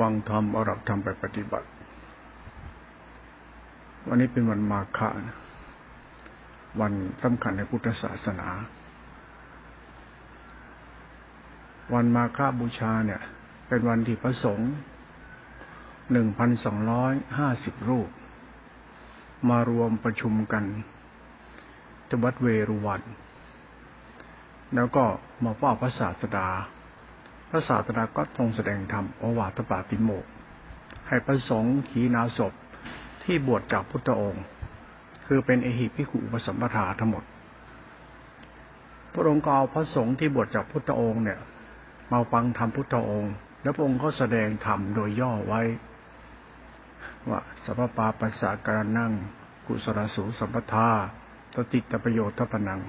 ฟังธรรมอาหลักธรรมไปปฏิบัติ วันนี้เป็นวันมาฆะวันสำคัญในพุทธศาสนา วันมาฆบูชาเนี่ย เป็นวันที่พระสงฆ์หนึ่งพันสองร้อยห้าสิบรูป มารวมประชุมกันที่วัดเวรุวัน แล้วก็มาเฝ้าพระศาสดา พระศาสดาก็ทรงแสดงธรรมโอวาทปาติโมก ให้พระสงฆ์ขีนาศพที่บวชจากพุทธองค์ คือเป็นเอหิพิขุปสัมปทาทั้งหมด พระองค์ก็เอาพระสงฆ์ที่บวชจากพุทธองค์เนี่ยมาฟังธรรมพุทธองค์ แล้วพระองค์ก็แสดงธรรมโดยย่อไว้ ว่าสัพปาปัสสะการนั่ง กุศลสูสัมปทาตติตประโยชน์ทพนัง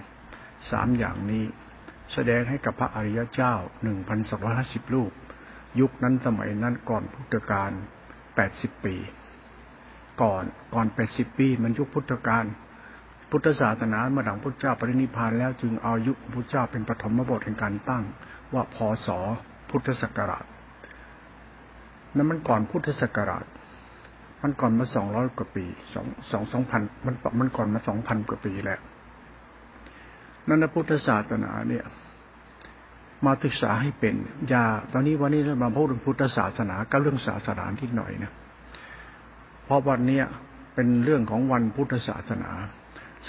สามอย่างนี้ แสดงให้กับพระอริยเจ้าหนึ่งพันสองร้อยห้าสิบรูป ยุคนั้นสมัยนั้นก่อนพุทธกาลแปดสิบปี ก่อนก่อนแปดสิบปีมันยุคพุทธกาลพุทธศาสนามื่อหลังพุทธเจ้าปรินิพานแล้วจึงเอายุคพุทธเจ้าเป็นปฐมบทแห่งการตั้ง ว่าพศพุทธศักราชนั้นมันก่อนพุทธศักราช มันก่อนมาสองร้อยกว่าปีสองสองสองพันมันมันก่อนมาสองพันกว่าปีแล้วนั่นพุทธศาสนาเนี่ย มาศึกษาให้เป็น อย่า ตอนนี้วันนี้เรามาพูดถึงพุทธศาสนาก็เรื่องศาสนาที่หน่อยนะเพราะวันเนี้ยเป็นเรื่องของวันพุทธศาสนา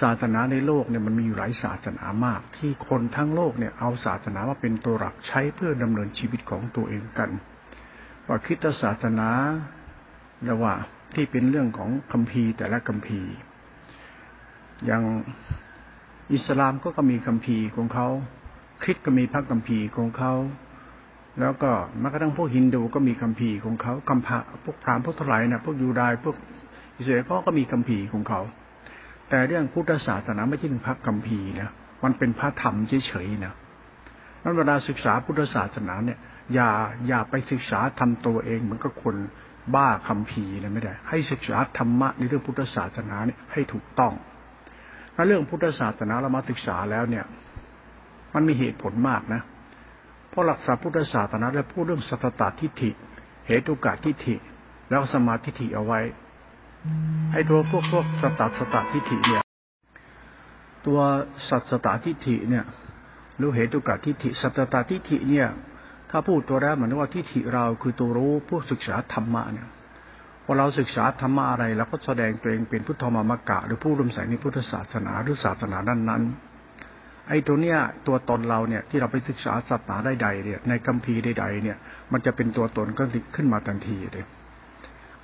ศาสนาในโลกเนี่ยมันมีอยู่หลายศาสนามาก ที่คนทั้งโลกเนี่ยเอาศาสนามาเป็นตัวหลักใช้เพื่อดำเนินชีวิตของตัวเองกันว่าคิดศาสนาแล้วว่าที่เป็นเรื่องของคัมภีร์แต่ละคัมภีร์อย่างอิสลามก็ก็มีคัมภีร์ของเขา คริสก็มีพระคัมภีร์ของเขาแล้วก็แม้กระทั่งพวกฮินดูก็มีคัมภีร์ของเขาคัมภะพวกพราหมณ์พวกทลายนะพวกยูดายพวกอิสราเอลก็มีคัมภีร์ของเขา แต่เรื่องพุทธศาสนาไม่ใช่เป็นพระคัมภีร์นะมันเป็นพระธรรมเฉยๆนะนั้นเวลาศึกษาพุทธศาสนาเนี่ย อย่าอย่าไปศึกษาทำตัวเองเหมือนกับคนบ้าคัมภีร์นะไม่ได้ ให้ศึกษาธรรมะในเรื่องพุทธศาสนาเนี่ยให้ถูกต้องถ้าเรื่องพุทธศาสนาเรามาศึกษาแล้วเนี่ย มันมีเหตุผลมากนะ เพราะหลักศาสตร์พุทธศาสนาและพูดเรื่องสัตตทิฏฐิ เหตุกาทิฏฐิ แล้วสมาธิฏฐิเอาไว้ ให้ตัวพวกพวกสัตัสตทิฏฐิเนี่ย ตัวสัตสตทิฏฐิเนี่ยหรือเหตุกาทิฏฐิ สัตตทิฏฐิเนี่ย ถ้าพูดตัวแรกเหมือนว่าทิฏฐิเราคือตัวรู้ผู้ศึกษาธรรมะเนี่ยพอเราศึกษาธรรมะอะไรเราก็แสดงตัวเองเป็นพุทธมามกะ หรือผู้ร่วมใส่ในพุทธศาสนาหรือศาสนานั้นนั้น ไอ้ตัวเนี้ยตัวตนเราเนี่ยที่เราไปศึกษาศาสนาใดๆเนี่ยในคัมภีร์ใดๆเนี่ย มันจะเป็นตัวตนก็ขึ้นมาทันทีเลย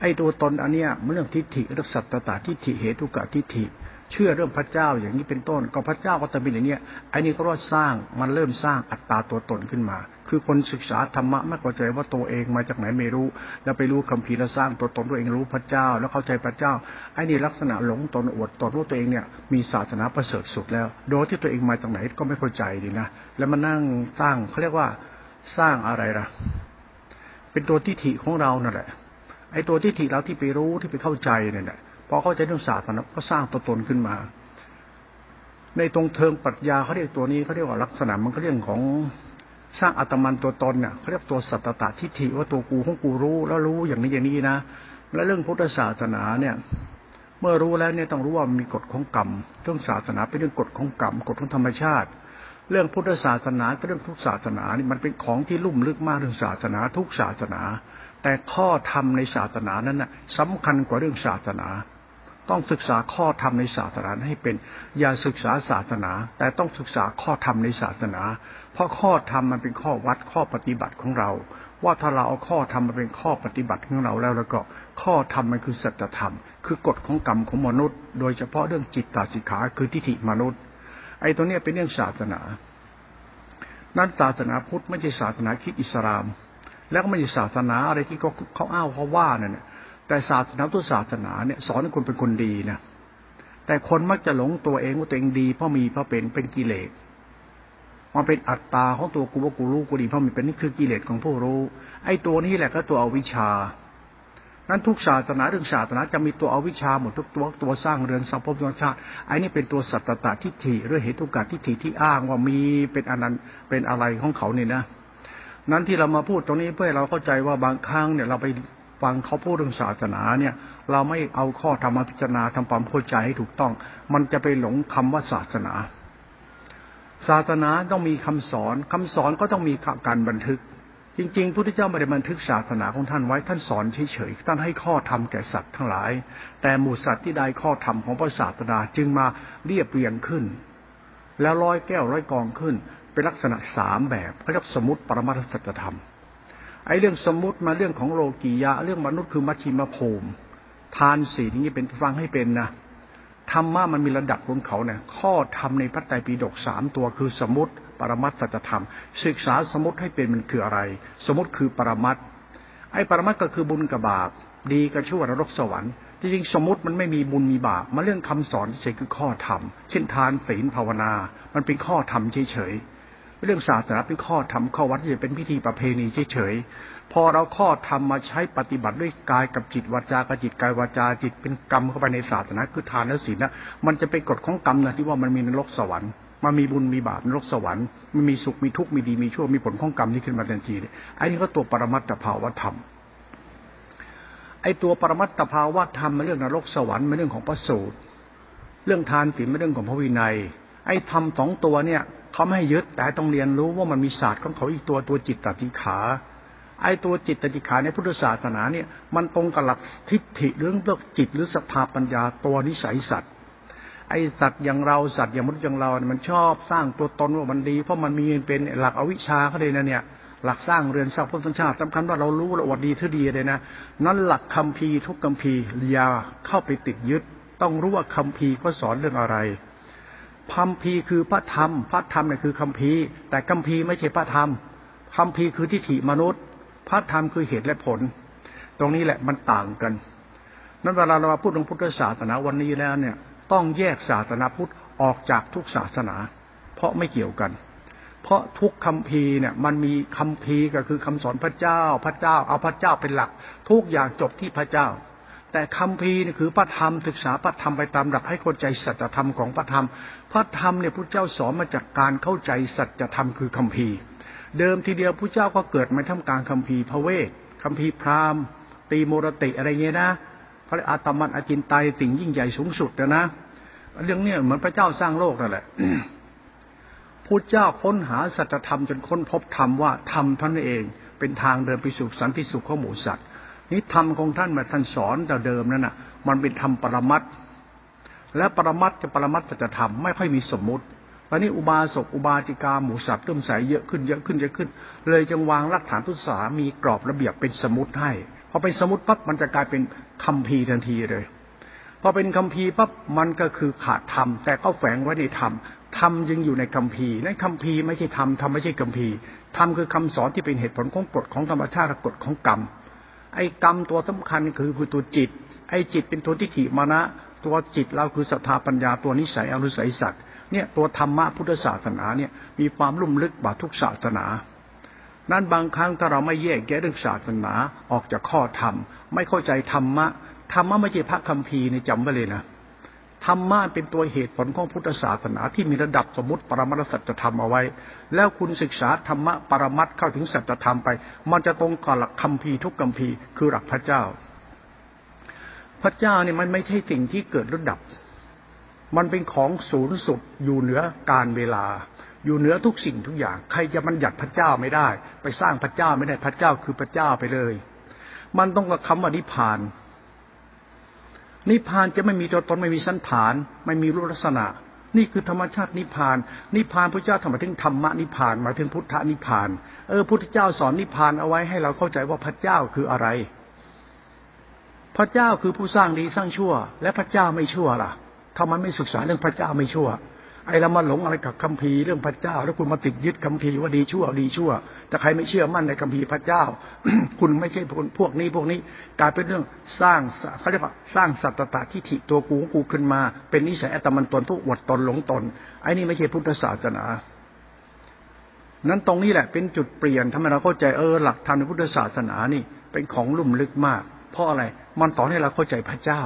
ไอ้ตัวตนอันเนี้ยเรื่องทิฏฐิเรื่องสัตตตาทิฏฐิเหตุกะทิฏฐิ เชื่อเรื่องพระเจ้าอย่างนี้เป็นต้น ก็พระเจ้าก็จะเป็นอย่างนี้ไอ้นี่ก็ว่าสร้างมันเริ่มสร้างอัตตาตัวตนขึ้นมา คือคนศึกษาธรรมะไม่เข้าใจว่าตัวเองมาจากไหนไม่รู้ แล้วไปรู้คำพีแล้วสร้างตัวตนตัวเองรู้พระเจ้า แล้วเข้าใจพระเจ้าไอ้นี่ลักษณะหลงตนอวดตนว่าตัวเองเนี่ยมีศาสนาประเสริฐสุดแล้ว โดยที่ตัวเองมาจากไหนก็ไม่เข้าใจดีนะแล้วมานั่งสร้างเขาเรียกว่าสร้างอะไรล่ะ เป็นตัวทิฏฐิของเรานั่นแหละไอ้ตัวทิฏฐิเราที่ไปรู้ที่ไปเข้าใจเนี่ยแหละ พอเข้าใจเรื่องศาสนาก็สร้างตัวตนขึ้นมา ในตรงเทิงปรัชญาเขาเรียกตัวนี้เขาเรียกว่าลักษณะมันก็เรื่องของสร้างอัตมันตัวตนเนี่ยเขาเรียกตัวสัตตตทิฏฐิว่าตัวกูของกูรู้แล้วรู้อย่างนี้อย่างนี้นะและเรื่องพุทธศาสนาเนี่ย เมื่อรู้แล้วเนี่ยต้องรู้ว่ามีกฎของกรรม เรื่องศาสนาเป็นเรื่องกฎของกรรมกฎของธรรมชาติ เรื่องพุทธศาสนาก็เรื่องทุกศาสนานี่มันเป็นของที่ลุ่มลึกมากเรื่องศาสนา ทุกศาสนา แต่ข้อธรรมในศาสนานั้นน่ะสำคัญกว่าเรื่องศาสนา ต้องศึกษาข้อธรรมในศาสนาให้เป็น อย่าศึกษาศาสนา แต่ต้องศึกษาข้อธรรมในศาสนา เพราะข้อธรรมมันเป็นข้อวัดข้อปฏิบัติของเรา ว่าถ้าเราเอาข้อธรรมมาเป็นข้อปฏิบัติของเราแล้วแล้วก็ ข้อธรรมมันคือสัจธรรม คือกฎของกรรมของมนุษย์ โดยเฉพาะเรื่องจิตตาสิกขาคือทิฏฐิมนุษย์ ไอ้ตัวเนี้ยเป็นเรื่องศาสนา นั้นศาสนาพุทธไม่ใช่ศาสนาคิดอิสลาม แล้วก็ไม่ใช่ศาสนาอะไรที่เขาเขาอ้าวเขาว่าเนี่ย แต่ศาสนาทุกศาสนาเนี่ยสอนให้คนเป็นคนดีนะแต่คนมักจะหลงตัวเองว่าตัวเองดีเพราะมีเพราะเป็นเป็นกิเลสมันเป็นอัตตาของตัวกูว่ากูรู้กูดีเพราะมันเป็นนี่คือกิเลสของผู้รู้ ไอ้ตัวนี้แหละก็ตัวอวิชานั้นทุกศาสนาเรื่องศาสนาจะมีตัวอวิชาหมดทุกตัวตัวสร้างเรือนสัพพมชาติไอ้นี่เป็นตัวสัตตตทิฏฐิเรื่องเหตุกาทิฏฐิที่อ้างว่ามีเป็นอนันต์เป็นอะไรของเขาเนี่ยนะนั้นที่เรามาพูดตรงนี้เพื่อเราเข้าใจว่าบางครั้งเนี่ยเราไป ฟังเขาพูดเรื่องศาสนาเนี่ย เราไม่เอาข้อธรรมพิจารณาทำความเข้าใจให้ถูกต้อง มันจะไปหลงคำว่าศาสนา ศาสนาต้องมีคำสอนคำสอนก็ต้องมีการบันทึก จริงๆพระพุทธเจ้าไม่ได้บันทึกศาสนาของท่านไว้ท่านสอนเฉยๆท่านให้ข้อธรรมแก่สัตว์ทั้งหลาย แต่หมู่สัตว์ที่ได้ข้อธรรมของพระศาสดาจึงมาเรียบเรียงขึ้น แล้วร้อยแก้วร้อยกองขึ้นเป็นลักษณะสามแบบเขาเรียกสมุติปรมาทสัจธรรม ไอ้เรื่องสมมุติมาเรื่องของโลกียะ เรื่องมนุษย์คือมัชชิมภูมิ ทานศีลนี่เป็นฟังให้เป็นนะธรรมะมันมีระดับของเขาเนี่ยข้อธรรมในพระไตรปิฎกสามตัวคือสมุติปรมัตสัจธรรม ศึกษาสมุติให้เป็นมันคืออะไร สมุติคือปรมัตไอ้ปรมัตก็คือบุญกับบาป ดีกับชั่วนรกสวรรค์จริงๆสมมติมันไม่มีบุญมีบาปมาเรื่องคำสอนเฉยคือข้อธรรม เช่นทานศีลภาวนา มันเป็นข้อธรรมเฉยๆ เรื่องศาสนาเป็นข้อธรรมข้อวัดจะเป็นพิธีประเพณีเฉยๆพอเราข้อธรรมมาใช้ปฏิบัติด้วยกายกับจิตวาจากบจิตกายวาจาจิตเป็นกรรมเข้าไปในศาสนาคือทานและศีลนะมันจะเป็นกฎของกรรมนะที่ว่ามันมีนรกสวรรค์มันมีบุญมีบาปนรกสวรรค์มันมีสุขมีทุกข์มีดีมีชั่วมีผลของกรรมที่ขึ้นมาทันทีไอ้นี่ก็ตัวปรมัตถภาวธรรมไอ้ตัวปรมัตถภาวธรรมมันเรื่องนรกสวรรค์มันเรื่องของพระสูตร เรื่องทานศีลมันเรื่องของพระวินัย ไอ้ธรรมสองตัวเนี่ย เขาไม่ให้ยึด แต่ต้องเรียนรู้ว่ามันมีศาสตร์ของเขาอีกตัวตัวจิตตติขาไอ้ตัวจิตตติขาในพุทธศาสนาเนี่ย มันตรงกับหลักทิฏฐิเรื่องเรื่องจิตหรือสภาปัญญาตัวนิสัยสัตว์ไอสัตว์อย่างเราสัตว์อย่างมนุษย์อย่างเราเนี่ยมันชอบสร้างตัวตนว่ามันดี เพราะมันมีเป็นหลักอวิชชาเขาเลยนะเนี่ย หลักสร้างเรือนสร้างพุทธชาติสำคัญว่าเรารู้เราอดดีเท่าดีเลยนะนั้นหลักคัมภีร์ทุกคัมภีร์อย่าเข้าไปติดยึด ต้องรู้ว่าคัมภีร์เขาสอนเรื่องอะไร คัมภีคือพระธรรม พระธรรมเนี่ยคือคัมภีร์แต่คัมภีร์ไม่ใช่พระธรรมคัมภีร์คือทิฏฐิมนุษย์ พระธรรมคือเหตุและผล ตรงนี้แหละมันต่างกัน นั้นเวลาเราพูดถึงพุทธศาสนาวันนี้แล้วเนี่ย ต้องแยกศาสนาพุทธออกจากทุกศาสนา เพราะไม่เกี่ยวกัน เพราะทุกคัมภีร์เนี่ยมันมีคัมภีร์ก็คือคำสอนพระเจ้า พระเจ้า เอาพระเจ้าเป็นหลัก ทุกอย่างจบที่พระเจ้า แต่คำพีนี่คือพระธรรมศึกษาพระธรรมไปตามหลักให้เข้าใจสัจธรรมของพระธรรม พระธรรมเนี่ยพระเจ้าสอนมาจากการเข้าใจสัจธรรมคือคำพีเดิมทีเดียวพระเจ้าก็เกิดมาทำกลางคำพีพระเวทคำพีพราหมณ์ ตีโมรติอะไรเงี้ยนะพระอาตมันอจินไตสิ่งยิ่งใหญ่สูงสุดนะนะเรื่องเนี้ยเหมือนพระเจ้าสร้างโลกนั่นแหละพระเจ้าค้นหาสัจธรรมจนค้นพบธรรมว่าธรรมท่านเอง เป็นทางเดินไปสู่สันติสุขของหมู่สัตว์ นี่ธรรมของท่านมาท่านสอนแต่เดิมนั่นน่ะ มันเป็นธรรมปรมัตและปรมัตจะปรมัตจะธรรมไม่ค่อยมีสมมุติวันนี้อุบาสกอุบาจิกาหมูสัตว์เริ่มใสเยอะขึ้นเยอะขึ้นเยอะขึ้น เลยจึงวางรากฐานทุตสามีกรอบระเบียบเป็นสมุติให้พอเป็นสมุติปั๊บมันจะกลายเป็นคัมภีทันทีเลยพอเป็นคัมภีปั๊บมันก็คือขาดธรรมแต่ก็แฝงไว้ในธรรมธรรมยังอยู่ในคัมภีนั่นคัมภีไม่ใช่ธรรมธรรมไม่ใช่คัมภีธรรมคือคำสอนที่เป็นเหตุผลของกฎของธรรมชาติกฎของกรรม ไอ้กรรมตัวสำคัญคือคือตัวจิต ไอ้จิตเป็นตัวทิฏฐิมานะ ตัวจิตเราคือศรัทธาปัญญาตัวนิสัยอนุสัยสัตว์เนี่ยตัวธรรมะพุทธศาสนาเนี่ยมีความลุ่มลึกกว่าทุกศาสนา นั้นบางครั้งถ้าเราไม่แยกแยะเรื่องศาสนาออกจากข้อธรรม ไม่เข้าใจธรรมะธรรมะไม่ใช่พระคัมภีร์ในจำไว้เลยนะ ธรรมะเป็นตัวเหตุผลของพุทธศาสนาที่มีระดับสมมติปรมัตสัจธรรมเอาไว้ แล้วคุณศึกษาธรรมะปรมัตเข้าถึงสัจธรรมไป มันจะตรงกับหลักคัมภีร์ทุกคัมภีร์คือหลักพระเจ้า พระเจ้าเนี่ยมันไม่ใช่สิ่งที่เกิดระดับ มันเป็นของศูนย์สุดอยู่เหนือการเวลา อยู่เหนือทุกสิ่งทุกอย่าง ใครจะมันหยัดพระเจ้าไม่ได้ ไปสร้างพระเจ้าไม่ได้พระเจ้าคือพระเจ้าไปเลย มันต้องกับคำว่านิพาน นิพพานจะไม่มีตัวตนไม่มีสันฐาน ไม่มีรูปลักษณะ นี่คือธรรมชาตินิพพาน นิพพานพระเจ้าทำมาถึงธรรมะนิพพานมาถึงพุทธนิพพานเออพุทธเจ้าสอนนิพพานเอาไว้ให้เราเข้าใจว่าพระเจ้าคืออะไร พระเจ้าคือผู้สร้างดีสร้างชั่ว และพระเจ้าไม่ชั่วล่ะทำไมไม่ศึกษาเรื่องพระเจ้าไม่ชั่ว ไอ้เรามาหลงอะไรกับคัมภีร์เรื่องพระเจ้า แล้วคุณมาติดยึดคัมภีร์ว่าดีชั่วดีชั่ว แต่ใครไม่เชื่อมั่นในคัมภีร์พระเจ้า คุณไม่ใช่พวกนี้พวกนี้กลายเป็นเรื่องสร้างเขาเรียกว่าสร้างสัตตะทิฏฐิตัวกูของกูขึ้นมา เป็นนิสัยอัตมันตนผู้อวดตนหลงตนไอ้นี่ไม่ใช่พุทธศาสนานั้นตรงนี้แหละเป็นจุดเปลี่ยนทำให้เราเข้าใจเออหลักธรรมในพุทธศาสนานี่เป็นของลุ่มลึกมาก เพราะอะไร มันสอนให้เราเข้าใจพระเจ้า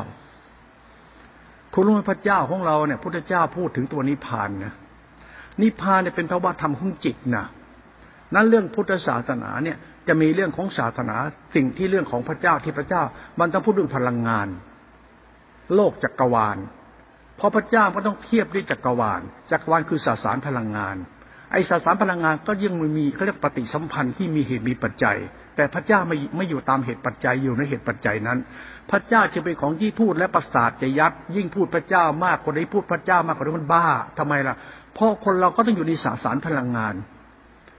คุณรู้ไหมพระเจ้าของเราเนี่ยพุทธเจ้าพูดถึงตัวนิพพานนะนิพพานเนี่ยเป็นภาวะธรรมของจิตนะนั้นเรื่องพุทธศาสนาเนี่ยจะมีเรื่องของศาสนาสิ่งที่เรื่องของพระเจ้าที่พระเจ้า มันต้องพูดเรื่องพลังงาน โลกจักกรวาลเพราะพระเจ้าก็ต้องเทียบด้วยจักรวาลจักรวาลคือสสารพลังงาน ไอสสารพลังงานก็ยังมีเขาเรียกปฏิสัมพันธ์ที่มีเหตุมีปัจจัย แต่พระเจ้าไม่ไม่อยู่ตามเหตุปัจจัยอยู่ในเหตุปัจจัยนั้น พระเจ้าจะเป็นของที่พูดและประสาทจะยัด ยิ่งพูดพระเจ้ามากคนนี้พูดพระเจ้ามากคนนี้มันบ้าทำไมล่ะ เพราะคนเราก็ต้องอยู่ในสสารพลังงาน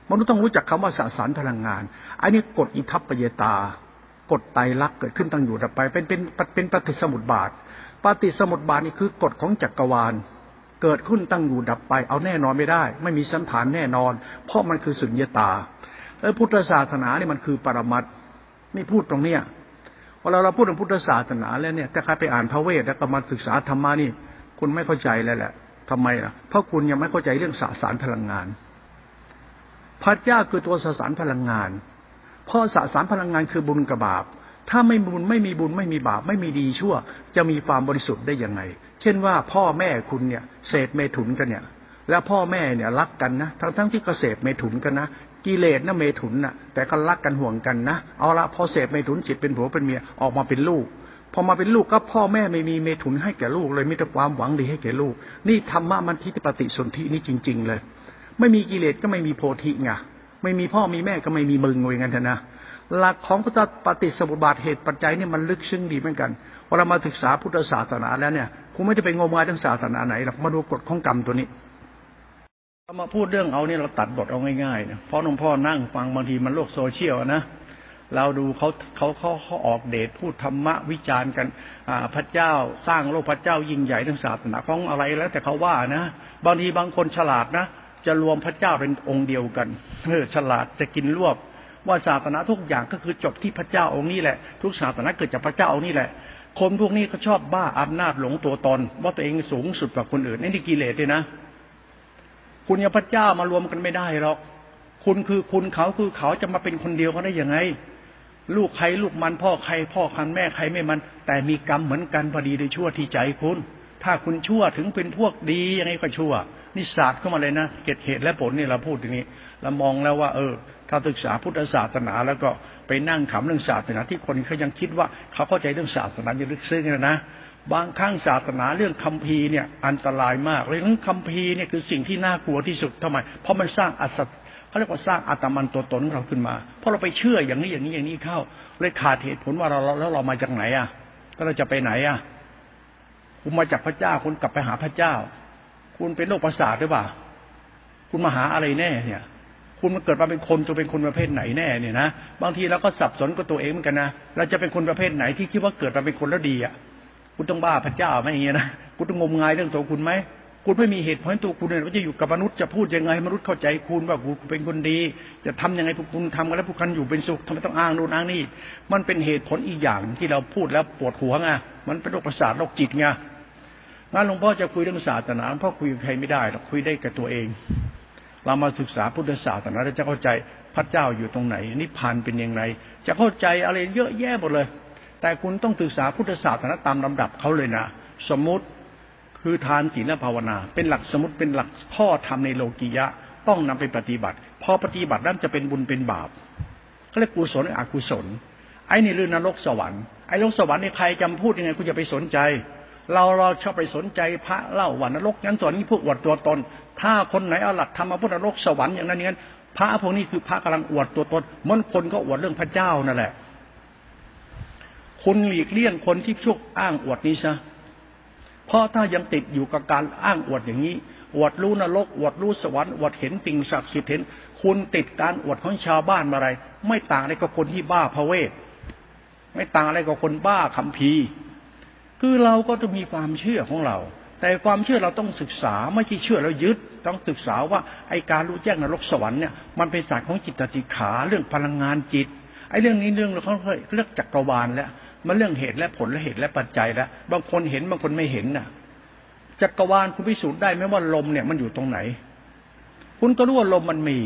มนุษย์ต้องรู้จักคำว่าสสารพลังงานอันนี้กฎอิทัปปเยตากฎไตรลักษณ์เกิดขึ้นตั้งอยู่ดับไป เป็นเป็นเป็นปฏิสมุติบาทปฏิสมุติบาทนี่คือกฎของจักรวาล เกิดขึ้นตั้งอยู่ดับไป เอาแน่นอนไม่ได้ ไม่มีสันฐานแน่นอน เพราะมันคือสุญญตาเออพุทธศาสนาเนี่ยมันคือปรมัตนี่พูดตรงเนี้ยเวลาเราพูดถึงพุทธศาสนาแล้วเนี่ยถ้าใครไปอ่านพระเวทแล้วก็มาศึกษาธรรมานี่ คุณไม่เข้าใจแล้วแหละทำไมล่ะเพราะคุณยังไม่เข้าใจเรื่องสสารพลังงาน พระเจ้าคือตัวสสารพลังงานเพราะสสารพลังงานคือบุญกับบาป ถ้าไม่บุญไม่มีบุญไม่มีบาปไม่มีดีชั่ว จะมีความบริสุทธิ์ได้ยังไง เช่นว่าพ่อแม่คุณเนี่ยเสพเมถุนกันเนี่ย แล้วพ่อแม่เนี่ยรักกันนะทั้งทั้งที่ก็เสพเมถุนกันนะกิเลสนะเมถุนนะแต่ก็รักกันห่วงกันนะเอาละพอเสพเมถุนจิตเป็นผัวเป็นเมียออกมาเป็นลูกพอมาเป็นลูกก็พ่อแม่ไม่มีเมถุนให้แก่ลูกเลยมีแต่ความหวังดีให้แก่ลูก นี่ธรรมะมันทิฏฐิปฏิสนธินี่จริง ๆ เลย ไม่มีกิเลสก็ไม่มีโพธิไงไม่มีพ่อมีแม่ก็ไม่มีมึงงกันเถอะนะ หลักของพุทธปฏิสมุปบาทเหตุปัจจัยนี่มันลึกซึ้งดีเหมือนกันพอเรามาศึกษาพุทธศาสนาแล้วเนี่ยคุณไม่จะไปงมงายทั้งศาสนาไหนหรอกมาดูกฎของกรรมตัวนี้เรามาพูดเรื่องเอาเนี่ยเราตัดบทเอาง่ายๆนะเพราะหลวงพ่อนั่งฟังบางทีมันโลกโซเชียลนะเราดูเขาเขาเขาเขาออกเดทพูดธรรมะวิจารณ์กันพระเจ้าสร้างโลกพระเจ้ายิ่งใหญ่ทั้งศาสนาของอะไรแล้ว แต่เขาว่านะ บางทีบางคนฉลาดนะ จะรวมพระเจ้าเป็นองค์เดียวกันเออฉลาดจะกินรวบ ว่าศาสนาทุกอย่างก็คือจบที่พระเจ้าองค์นี้แหละ ทุกศาสนาเกิดจากพระเจ้าองค์นี้แหละ คนพวกนี้เขาชอบบ้าอำนาจหลงตัวตน ว่าตัวเองสูงสุดกว่าคนอื่นนี่นี่กิเลสเลยนะ คุณกับพระเจ้ามารวมกันไม่ได้หรอก คุณคือคุณเขาคือเขาจะมาเป็นคนเดียวเขาได้ยังไง ลูกใครลูกมันพ่อใคร พ่อคันแม่ใครไม่มัน แต่มีกรรมเหมือนกันพอดีในชั่วที่ใจคุณ ถ้าคุณชั่วถึงเป็นพวกดียังไงก็ชั่วนี่ศาสตร์เข้ามาเลยนะเกตเหตุและผลนี่เราพูดอย่างนี้เรามองแล้วว่า เออ ถ้าศึกษาพุทธศาสนา แล้วก็ไปนั่งขำเรื่องศาสนาที่คนเขายังคิดว่าเขาเข้าใจเรื่องศาสนาอย่างลึกซึ้งนะบางครั้งศาสนาเรื่องคัมภีร์เนี่ยอันตรายมากเลยเรื่องคัมภีร์เนี่ยคือสิ่งที่น่ากลัวที่สุดทำไม เพราะมันสร้างอัศเขาเรียกว่าสร้างอัตมันตัวตนของเราขึ้นมาเพราะเราไปเชื่ออย่างนี้อย่างนี้อย่างนี้เข้าเลยขาดเหตุผลว่าเราแล้วเรามาจากไหนอะแล้วเราจะไปไหนอะคุณมาจากพระเจ้าคุณกลับไปหาพระเจ้า คุณเป็นโรคประสาทหรือเปล่า คุณมาหาอะไรแน่เนี่ย คุณมาเกิดมาเป็นคนจะเป็นคนประเภทไหนแน่เนี่ยนะบางทีเราก็สับสนกับตัวเองเหมือนกันนะเราจะเป็นคนประเภทไหนที่คิดว่าเกิดมาเป็นคนแล้วดีอะคุณต้องบ้าพระเจ้าไหมอย่างเงี้ยนะคุณต้องงมงายเรื่องตัวคุณไหมคุณไม่มีเหตุผลตัวคุณเนี่ยว่าจะอยู่กับมนุษย์จะพูดยังไงมนุษย์เข้าใจคุณว่าคุณเป็นคนดี จะทำยังไงพวกคุณทำกันแล้วพวกคุณอยู่เป็นสุขทำไมต้องอ้างโน่นอ้างนี่มันเป็นเหตุผลอีกอย่างที่เราพูดแล้วปวดหัวไงมันเป็นโรคประสาทโรคจิตไงงั้นหลวงพ่อจะคุยเรื่องศาสนาหลวงพ่อคุยกับใครไม่ได้หรอกคุยได้กับตัวเอง เรามาศึกษาพุทธศาสนาเราจะเข้าใจพระเจ้าอยู่ตรงไหนนิพพานเป็นยังไงจะเข้าใจอะไรเยอะแยะหมดเลย แต่คุณต้องศึกษาพุทธศาสนาตามลำดับเขาเลยนะ สมมติคือทานศีลภาวนา เป็นหลักสมมติเป็นหลักข้อธรรมในโลกียะ ต้องนำไปปฏิบัติ พอปฏิบัตินั้นจะเป็นบุญเป็นบาปเขาเรียกกุศลอกุศล ไอ้นี่เรื่องนรกสวรรค์ไอ้นรกสวรรค์ในใครจำพูดยังไงคุณจะไปสนใจ เราเราชอบไปสนใจพระเล่าวันนรกงั้นสอนนี้พวกอวดตัวตน ถ้าคนไหนเอาหลักธรรมมาพุทธนรกสวรรค์อย่างนั้นนั้พระพวกนี้คือพระกำลังอวดตัวตนมันคนก็อวดเรื่องพระเจ้านั่นแหละ คุณหลีกเลี่ยงคนที่ชุกอ้างอวดนี้ซะเพราะถ้ายังติดอยู่กับการอ้างอวดอย่างนี้อวดรู้นรกอวดรู้สวรรค์อวดเห็นสิ่งศักดิ์สิทธิ์เห็น คุณติดการอวดของชาวบ้านอะไร ไม่ต่างอะไรกับคนที่บ้าพระเวทไม่ต่างอะไรกับคนบ้าคำพี คือเราก็จะมีความเชื่อของเรา แต่ความเชื่อเราต้องศึกษาไม่ใช่เชื่อแล้วยึด ต้องศึกษาว่าไอการรู้แจ้งนรกสวรรค์เนี่ยมันเป็นศาสตร์ของจิตติขาเรื่องพลังงานจิตไอเรื่องนี้เรื่องเขาเรียกจักรวาลแล้วมันเรื่องเหตุและผลและเหตุและปัจจัยแล้วบางคนเห็นบางคนไม่เห็นน่ะจักรวาลคุณพิสูจน์ได้ไหมว่าลมเนี่ยมันอยู่ตรงไหน คุณก็รู้ว่าลมมันมี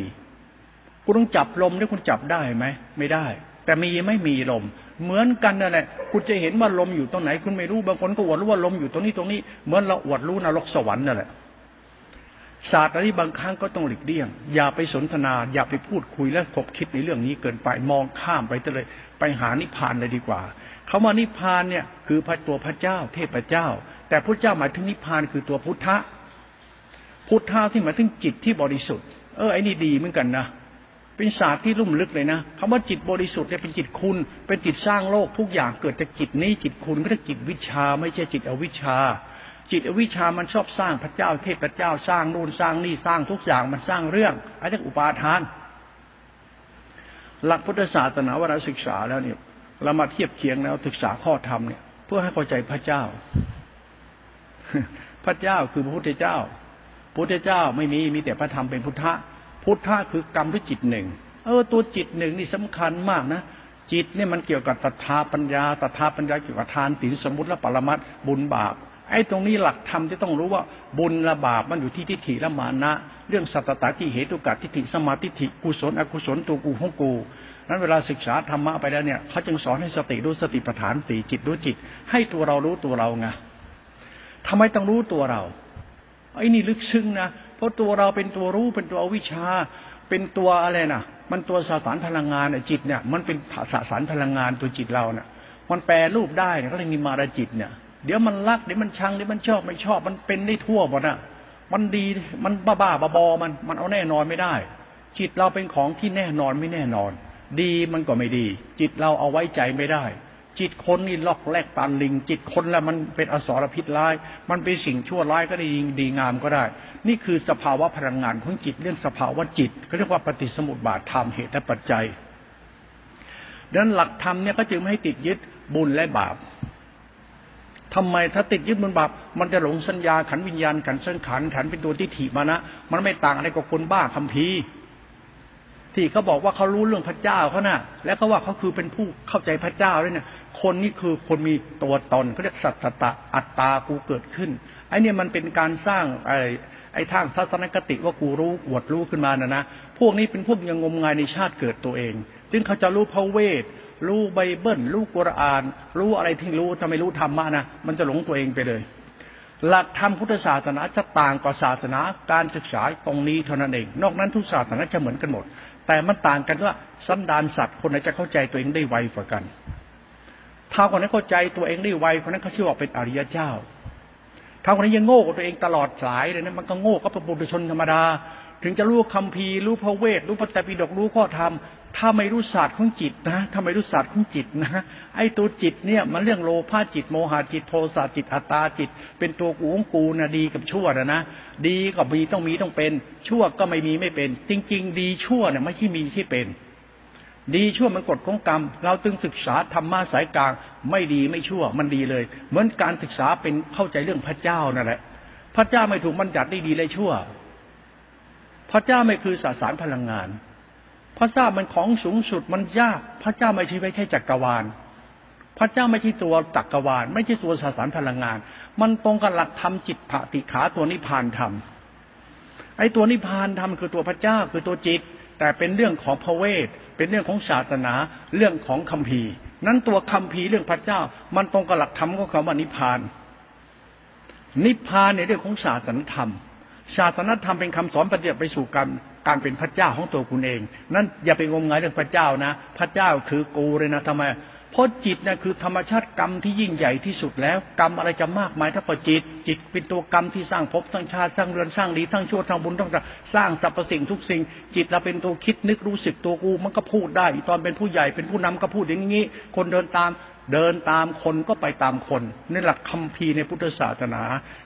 คุณต้องจับลมนี่คุณจับได้ไหมไม่ได้ แต่มีไม่มีลม เหมือนกันนั่นแหละคุณจะเห็นว่าลมอยู่ตรงไหนคุณไม่รู้บางคนก็อวดรู้ว่าลมอยู่ตรงนี้ตรงนี้เหมือนเราอวดรู้นรกสวรรค์นั่นแหละศาสตร์อันนี้บางครั้งก็ต้องหลีกเลี่ยง อย่าไปสนทนา อย่าไปพูดคุยและคบคิดในเรื่องนี้เกินไปมองข้ามไปเลย ไปหานิพพานเลยดีกว่าคาว่านิพพานเนี่ยคือพระตัวพระเจ้า เทพเจ้า แต่พระเจ้าหมายถึงนิพพานคือตัวพุทธะพุทธะที่หมายถึงจิตที่บริสุทธิ์เออไอ้นี่ดีเหมือนกันนะ เป็นศาสตร์ที่ลุ่มลึกเลยนะคำว่าจิตบริสุทธิ์เนี่ยเป็นจิตคุณ เป็นจิตสร้างโลกทุกอย่างเกิดจากจิตนี้จิตคุณก็เรียกจิตวิชา ไม่ใช่จิตอวิชา จิตอวิชามันชอบสร้างพระเจ้าเทพเจ้าสร้างนู่นสร้างนี่สร้างทุกอย่างมันสร้างเรื่องอันนี้อุปาทาน หลักพุทธศาสนาว่าเราศึกษาแล้วเนี่ยเรามาเทียบเคียงแล้วศึกษาข้อธรรมเนี่ยเพื่อให้เข้าใจพระเจ้า พระเจ้าคือพระพุทธเจ้า พุทธเจ้าไม่มีมีแต่พระธรรมเป็นพุทธะ พุทธะคือกรรมด้วยจิตหนึ่ง เออ ตัวจิตหนึ่งนี่สำคัญมากนะจิตเนี่ยมันเกี่ยวกับตถาปัญญาตถาปัญญาเกี่ยวกับทานศีลสมุติและปรมัตบุญบาปไอ้ตรงนี้หลักธรรมที่ต้องรู้ว่าบุญและบาปมันอยู่ที่ทิฏฐิและมานะ เรื่องสัตตตที่เหตุกัดทิฏฐิสมาทิฏฐิกุศลอกุศลตัวกูของกูนั้นเวลาศึกษาธรรมะไปแล้วเนี่ยเขาจึงสอนให้สติรู้สติปัฏฐานสี่จิตรู้จิต ให้ตัวเรารู้ตัวเราไงทำไมต้องรู้ตัวเราไอ้นี่ลึกซึ้งนะ เพราะตัวเราเป็นตัวรู้เป็นตัววิชา เป็นตัวอะไรนะมันตัวสสารพลังงานจิตเนี่ย มันเป็นสสารพลังงานตัวจิตเราเนี่ยมันแปลรูปได้เนี่ยก็เลยมีมารจิตเนี่ย เดี๋ยวมันรักเดี๋ยวมันชังเดี๋ยวมันชอบไม่ชอบ มันเป็นได้ทั่วหมดอะมันดีมันบ้าบ้าบอมันมันเอาแน่นอนไม่ได้ จิตเราเป็นของที่แน่นอนไม่แน่นอน ดีมันก็ไม่ดี จิตเราเอาไว้ใจไม่ได้ จิตคนนี่ลอกแลกปานลิง จิตคนแล้วมันเป็นอสรพิษร้าย มันเป็นสิ่งชั่วร้ายก็ได้ดีงามก็ได้ นี่คือสภาวะพลังงานของจิตเรื่องสภาวะจิตก็เรียกว่าปฏิสมุติบาทธรรมเหตุและปัจจัยดังนั้นหลักธรรมเนี่ยก็จึงไม่ให้ติดยึดบุญและบาปทำไมถ้าติดยึดบุญบาปมันจะหลงสัญญาขันวิญญาณขันเส้นขันขันเป็นตัวที่ถีมานะ มันไม่ต่างอะไรกับคนบ้าคัมภีร์ ที่เขาบอกว่าเขารู้เรื่องพระเจ้าเขานะ่ะ แล้วก็ว่าเขาคือเป็นผู้เข้าใจพระเจ้าด้วยเนี่ย คนนี้คือคนมีตัวตนเขาเรียกสัตตะอัตตากูเกิดขึ้นไอ้นี่มันเป็นการสร้างไอ้ไอ้ทางทัศนคติว่ากูรู้อวดรู้ขึ้นมานะนะพวกนี้เป็นพวกยังงมงายในชาติเกิดตัวเองซึ่งเขาจะรู้พระเวทรู้ไบเบิลรู้กุรอาน รู้อะไรที่รู้ทำไมรู้ธรรมะนะมันจะหลงตัวเองไปเลย หลักธรรมพุทธศาสนาจะต่างกว่าศาสนาการศึกษาตรงนี้เท่านั้นเอง นอกนั้นทุกศาสนาจะเหมือนกันหมด แต่มันต่างกันว่าสันดานสัตว์คนไหนจะเข้าใจตัวเองได้ไวกว่ากัน ถ้าคนนั้นเข้าใจตัวเองได้ไวคนนั้นเขาชื่อว่าเป็นอริยเจ้าถ้าคนนั้นยังโง่กับตัวเองตลอดสายเลยนะมันก็โง่ก็เป็นบุตรชนธรรมดา ถึงจะรู้คำพีรู้พระเวทรู้พระตปิฎกรู้ข้อธรรมถ้าไม่รู้ศาสตร์ของจิตนะถ้าไม่รู้ศาสตร์ของจิตนะไอ้ตัวจิตเนี่ยมันเรื่องโลภะจิตโมหะจิตโทสะจิตอัตตาจิต เป็นตัวกูของกูนะดีกับชั่วนะนะดีก็มีต้องมีต้องเป็น ชั่วก็ไม่มีไม่เป็น จริง ๆ ดีชั่วเนี่ยไม่ใช่มีที่เป็น ดีชั่วมันกฎของกรรม เราตึงศึกษาธรรมะสายกลาง ไม่ดีไม่ชั่ว มันดีเลย เหมือนการศึกษาเป็นเข้าใจเรื่องพระเจ้านั่นแหละพระเจ้าไม่ถูกบัญญัติได้ดีเลยชั่ว พระเจ้าไม่คือสสารพลังงาน พระเจ้ามันของสูงสุดมันยาก พระเจ้าไม่ใช่ไม่ใช่จักรวาล พระเจ้าไม่ใช่ตัวจักรวาล ไม่ใช่ตัวสสารพลังงาน มันตรงกับหลักธรรมจิตผติขาตัวนิพพานธรรมไอ้ตัวนิพพานธรรมคือตัวพระเจ้าคือตัวจิต แต่เป็นเรื่องของพระเวทเป็นเรื่องของศาสนาเรื่องของคัมภีร์ นั้นตัวคัมภีร์เรื่องพระเจ้า มันตรงกับหลักธรรมของคำว่านิพพาน นิพพานในเรื่องของศาสนธรรม ศาสนธรรมเป็นคำสอนปฏิบัติไปสู่การการเป็นพระเจ้าของตัวคุณเอง นั้นอย่าไปงมงายเรื่องพระเจ้านะ พระเจ้าคือกูเลยนะทำไมเพราะจิตนะคือธรรมชาติกรรมที่ยิ่งใหญ่ที่สุดแล้ว กรรมอะไรจะมากมายถ้าพอจิต จิตเป็นตัวกรรมที่สร้างภพทั้งชาติสร้างเรือนสร้างดีทั้งชั่วทั้งบุญทั้งสร้างสรรพสิ่งทุกสิ่ง จิตเราเป็นตัวคิดนึกรู้สึกตัวกูมันก็พูดได้ ตอนเป็นผู้ใหญ่เป็นผู้นำก็พูดอย่างนี้ คนเดินตาม เดินตามคนก็ไปตามคนในหลักคัมภีในพุทธศาสนา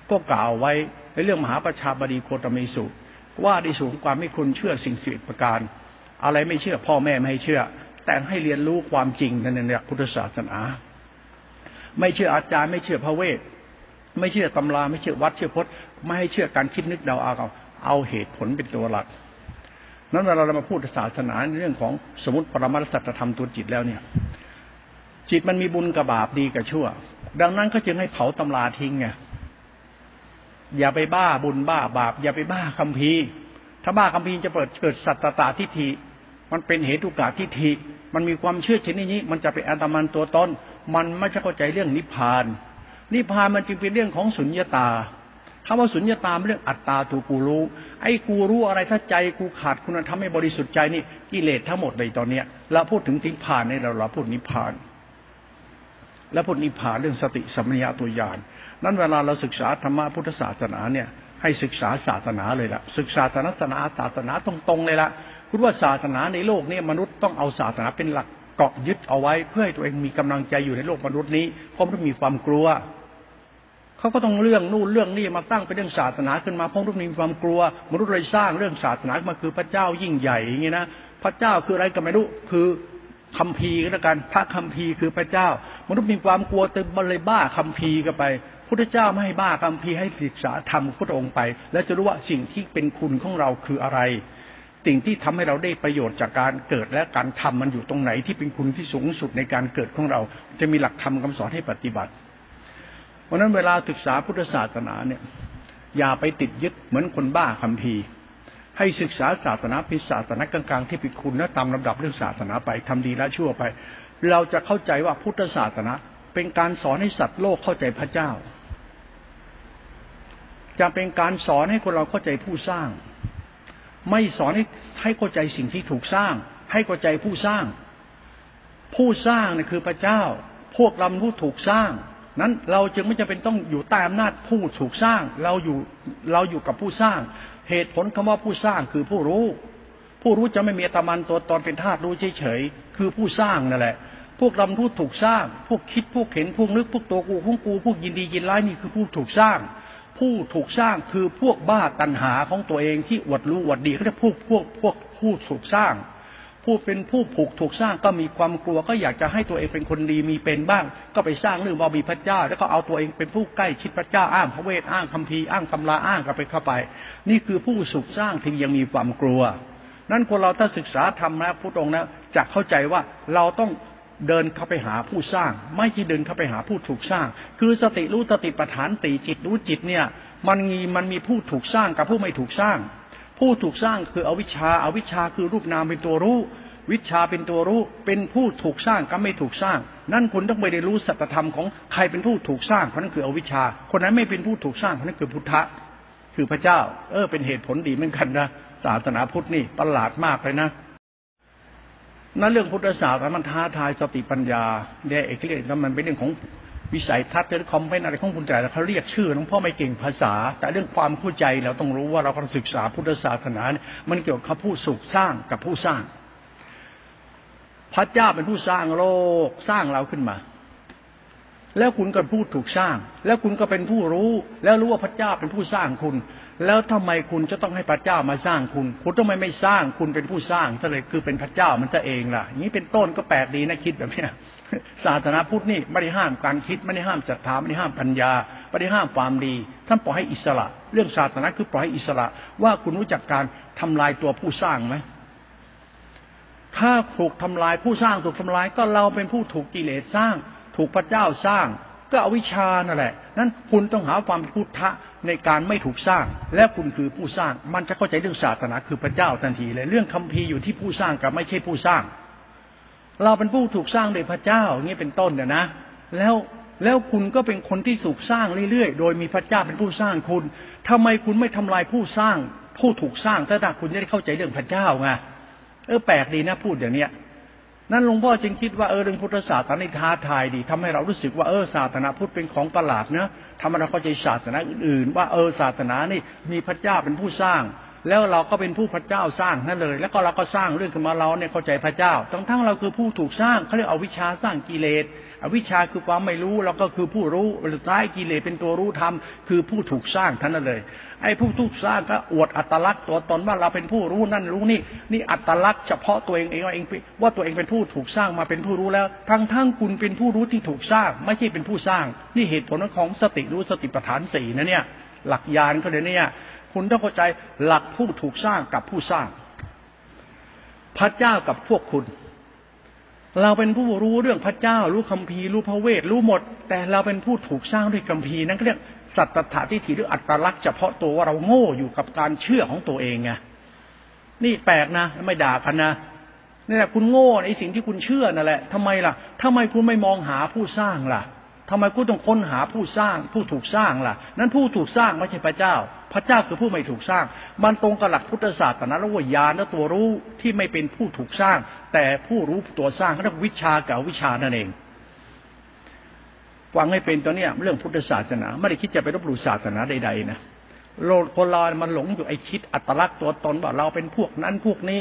ก็กล่าวไว้ในเรื่องมหาประชาบดีโคตมีสุว่าดีสูงความไม่คุณเชื่อสิ่งสิบประการ อะไรไม่เชื่อพ่อแม่ไม่ให้เชื่อ แต่ให้เรียนรู้ความจริงนั่นเนี่ยพุทธศาสนา ไม่เชื่ออาจารย์ไม่เชื่อพระเวทไม่เชื่อตำราไม่เชื่อวัดเชื่อพจน์ไม่ให้เชื่อการคิดนึกเดาเอาเอาเหตุผลเป็นตัวหลักนั้นเวลาเรามาพูดศาสนาในเรื่องของสมมติปรมาสัจธรรมตัวจิตแล้วเนี่ย จิตมันมีบุญกับบาปดีกับชั่ว ดังนั้นก็จึงให้เผาตำราทิ้งไงอย่าไปบ้าบุญบ้าบาป อย่าไปบ้าคัมภีร์ถ้าบ้าคัมภีร์จะเปิดเกิดสัตตตาทิฏฐิมันเป็นเหตุกาทิฏฐิมันมีความเชื่อชนิดนี้ มันจะเป็นอัตมันตัวตนมันไม่ใช่เข้าใจเรื่องนิพพาน นิพพานมันจึงเป็นเรื่องของสุญญตาคำว่าสุญญตามเรื่องอัตตาตัวกูรู้ ไอ้กูรู้อะไรถ้าใจกูขาดคุณธรรมไม่บริสุทธิ์ใจนี่กิเลสทั้งหมดเลยตอนเนี้ยเราพูดถึงนิพพานในเราเราพูดนิพพาน แล้วพูดนิพพานเรื่องสติสัมปญญะตัวญาณนั้นเวลาเราศึกษาธรรมะพุทธศาสนาเนี่ยให้ศึกษาศาสนาเลยละศึกษาศาสนาศาสนาตรงๆเลยละคุณว่าศาสนาในโลกนี้มนุษย์ต้องเอาศาสนาเป็นหลักเกาะยึดเอาไว้ เพื่อให้ตัวเองมีกำลังใจอยู่ในโลกมนุษย์นี้เพราะมันมีความกลัวเขาก็ต้องเรื่องนู่นเรื่องนี้มาตั้งเป็นเรื่องศาสนาขึ้นมาเพราะมนุษย์มีความกลัว มนุษย์เลยสร้างเรื่องศาสนามาคือพระเจ้ายิ่งใหญ่อย่างนี้นะพระเจ้าคืออะไรก็ไม่รู้คือ คัมภีร์ก็แล้วกันพระคัมภีร์คือพระเจ้ามนุษย์มีความกลัวเต็มเลยบ้าคัมภีร์กันไปพุทธเจ้าไม่ให้บ้าคัมภีร์ให้ศึกษาธรรมพุทธองค์ไป แล้วจะรู้ว่าสิ่งที่เป็นคุณของเราคืออะไร สิ่งที่ทำให้เราได้ประโยชน์จากการเกิดและการทำมันอยู่ตรงไหนที่เป็นคุณที่สูงสุดในการเกิดของเรา จะมีหลักธรรมคาสอนให้ปฏิบัติเพราะนั้นเวลาศึกษาพุทธศาสนาเนี่ยอย่าไปติดยึดเหมือนคนบ้าคัมภีร์ ให้ศึกษาศาสนาเป็นศาสนากลางๆที่เป็นคุณและตามลำดับเรื่องศาสนาไปทำดีและชั่วไป เราจะเข้าใจว่าพุทธศาสนา เป็นการสอนให้สัตว์โลกเข้าใจพระเจ้า จะเป็นการสอนให้คนเราเข้าใจผู้สร้าง ไม่สอนให้ให้เข้าใจสิ่งที่ถูกสร้าง ให้เข้าใจผู้สร้าง ผู้สร้างนี่คือพระเจ้า พวกเราผู้ถูกสร้างนั้นเราจึงไม่จำเป็นต้องอยู่ใต้อำนาจผู้ถูกสร้าง เราอยู่เราอยู่กับผู้สร้าง เหตุผลคำว่าผู้สร้างคือผู้รู้ ผู้รู้จะไม่มีตมันตัวตอนเป็นธาตุรู้เฉยๆคือผู้สร้างนั่นแหละ พวกราผู้ถูกสร้าง พวกคิดพวกเห็นพวกนึกพวกตัวกูพวกกู พวกยินดียินร้ายนี่คือผู้ถูกสร้าง ผู้ถูกสร้างคือพวกบ้าตัณหาของตัวเองที่อวดรู้อวดดีเขาจะพวกพวกพวกผู้ถูกสร้าง ผู้เป็นผู้ผูกถูกสร้างก็มีความกลัวก็อยากจะให้ตัวเองเป็นคนดีมีเป็นบ้าง ก็ไปสร้างเรื่องว่ามีพระเจ้า แล้วก็เอาตัวเองเป็นผู้ใกล้ชิดพระเจ้าอ้างพระเวทอ้างคัมภีอ้างตำราอ้างกันไปเข้าไป นี่คือผู้สุขสร้างที่ยังมีความกลัว นั้นคนเราถ้าศึกษาธรรมนะพุทธองค์นะจะเข้าใจว่าเราต้องเดินเข้าไปหาผู้สร้าง ไม่ใช่เดินเข้าไปหาผู้ถูกสร้าง คือสติรู้สติปัฏฐานตีจิตรู้จิตเนี่ย มันมีมันมีผู้ถูกสร้างกับผู้ไม่ถูกสร้าง ผู้ถูกสร้างคืออวิชชาอาวิชชาคือรูปนามเป็นตัวรู้ วิชาเป็นตัวรู้ เป็นผู้ถูกสร้างกับไม่ถูกสร้าง นั่นคุณต้องไปได้รู้สัจธรรมของใครเป็นผู้ถูกสร้างคนนั้นคืออวิชชา คนนั้นไม่เป็นผู้ถูกสร้างคนนั้นคือพุทธะ คือพระเจ้า เออ เป็นเหตุผลดีเหมือนกันนะศาสนาพุทธนี่ประหลาดมากเลยนะนั่นเรื่องพุทธศาสนามันท้าทายสติปัญญาเด็กเอกเรียกมันเป็นเรื่องของ วิสัยทัศน์หรือคอมเพนอะไรของคุณแต่เขาเรียกชื่อหลวงพ่อไม่เก่งภาษา แต่เรื่องความเข้าใจเราต้องรู้ว่าเรากำลังศึกษาพุทธศาสนาเนี่ยมันเกี่ยวกับผู้สุขสร้างกับผู้สร้าง พระเจ้าเป็นผู้สร้างโลกสร้างเราขึ้นมา แล้วคุณก็ผู้ถูกสร้าง แล้วคุณก็เป็นผู้รู้ แล้วรู้ว่าพระเจ้าเป็นผู้สร้างคุณ แล้วทำไมคุณจะต้องให้พระเจ้ามาสร้างคุณ คุณทำไมไม่สร้างคุณเป็นผู้สร้างซะเลยคือเป็นพระเจ้ามันจะเองล่ะอย่างนี้เป็นต้นก็แปลกดีนะคิดแบบนี้ศาสนาพุทธนี่ไม่ได้ห้ามการคิดไม่ได้ห้ามศรัทธาไม่ได้ห้ามปัญญาไม่ได้ห้ามความดี ท่านปล่อยให้อิสระ เรื่องศาสนาคือปล่อยให้อิสระ ว่าคุณรู้จักการทำลายตัวผู้สร้างไหมถ้าถูกทำลายผู้สร้างถูกทำลายก็เราเป็นผู้ถูกกิเลสสร้าง ถูกพระเจ้าสร้าง ก็อวิชานั่นแหละ นั้นคุณต้องหาความพุทธะในการไม่ถูกสร้าง และคุณคือผู้สร้าง มันจะเข้าใจเรื่องศาสนาคือพระเจ้าทันทีเลย เรื่องคัมภีร์อยู่ที่ผู้สร้างกับไม่ใช่ผู้สร้าง เราเป็นผู้ถูกสร้างโดยพระเจ้าอย่างนี้เป็นต้นเนี่ยนะ แล้วแล้วคุณก็เป็นคนที่ถูกสร้างเรื่อยๆ โดยมีพระเจ้าเป็นผู้สร้างคุณทำไมคุณไม่ทำลายผู้สร้าง ผู้ถูกสร้างถ้าคุณจะได้เข้าใจเรื่องพระเจ้าไง เออแปลกดีนะพูดอย่างเนี้ย นั่นหลวงพ่อจึงคิดว่าเออเรื่องพุทธศาสนาท้าทายดีทำให้เรารู้สึกว่าเออศาสนาพุทธเป็นของประหลาดนะทำให้เราเข้าใจศาสนาอื่นๆ ว่าเออศาสนานี่มีพระเจ้าเป็นผู้สร้าง แล้วเราก็เป็นผู้พระเจ้าสร้างนั่นเลย แล้วก็เราก็สร้างเรื่องขึ้นมาเราเนี่ยเข้าใจพระเจ้าทั้งทั้งเราคือผู้ถูกสร้างเขาเรียกเอาวิชาสร้างกิเลส อวิชชาคือความไม่รู้เราก็คือผู้รู้สุดท้ายกิเลสเป็นตัวรู้ธรรมคือผู้ถูกสร้างท่านนั่นเลย ไอ้ผู้ถูกสร้างก็อวดอัตลักษณ์ตัวตนว่าเราเป็นผู้รู้นั่นรู้นี่ นี่อัตลักษณ์เฉพาะตัวเองเองว่าเองว่าตัวเองเป็นผู้ถูกสร้างมาเป็นผู้รู้แล้ว ทั้งทั้งคุณเป็นผู้รู้ที่ถูกสร้าง ไม่ใช่เป็นผู้สร้าง นี่เหตุผลของสติรู้สติปัฏฐานสี่นะเนี่ย หลักยานก็เลยเนี่ยคุณต้องเข้าใจหลักผู้ถูกสร้างกับผู้สร้าง พระเจ้ากับพวกคุณ เราเป็นผู้รู้เรื่องพระเจ้า รู้คัมภีร์รู้พระเวทรู้หมด แต่เราเป็นผู้ถูกสร้างด้วยคัมภีร์นั่นก็เรียกสัตตถาที่ถีหรืออัตลักษณ์เฉพาะตัวว่าเราโง่อยู่กับการเชื่อของตัวเองไงนี่แปลกนะไม่ด่ากันนะนี่แหละคุณโง่ในสิ่งที่คุณเชื่อนั่นแหละทำไมล่ะทำไมคุณไม่มองหาผู้สร้างล่ะทำไมกูต้องค้นหาผู้สร้าง ผู้ถูกสร้างล่ะ นั้นผู้ถูกสร้างไม่ใช่พระเจ้า พระเจ้าคือผู้ไม่ถูกสร้าง มันตรงกับหลักพุทธศาสนาแล้วว่าญาณและตัวรู้ที่ไม่เป็นผู้ถูกสร้าง แต่ผู้รู้ตัวสร้างเขาเรียกวิชากับวิชานั่นเองฟังให้เป็นตัวเนี้ยเรื่องพุทธศาสนา ไม่ได้คิดจะไปรบหลู่ศาสนาใดๆนะโลกคนเรามันหลงอยู่ไอ้คิดอัตลักษณ์ตัวตนว่าเราเป็นพวกนั้นพวกนี้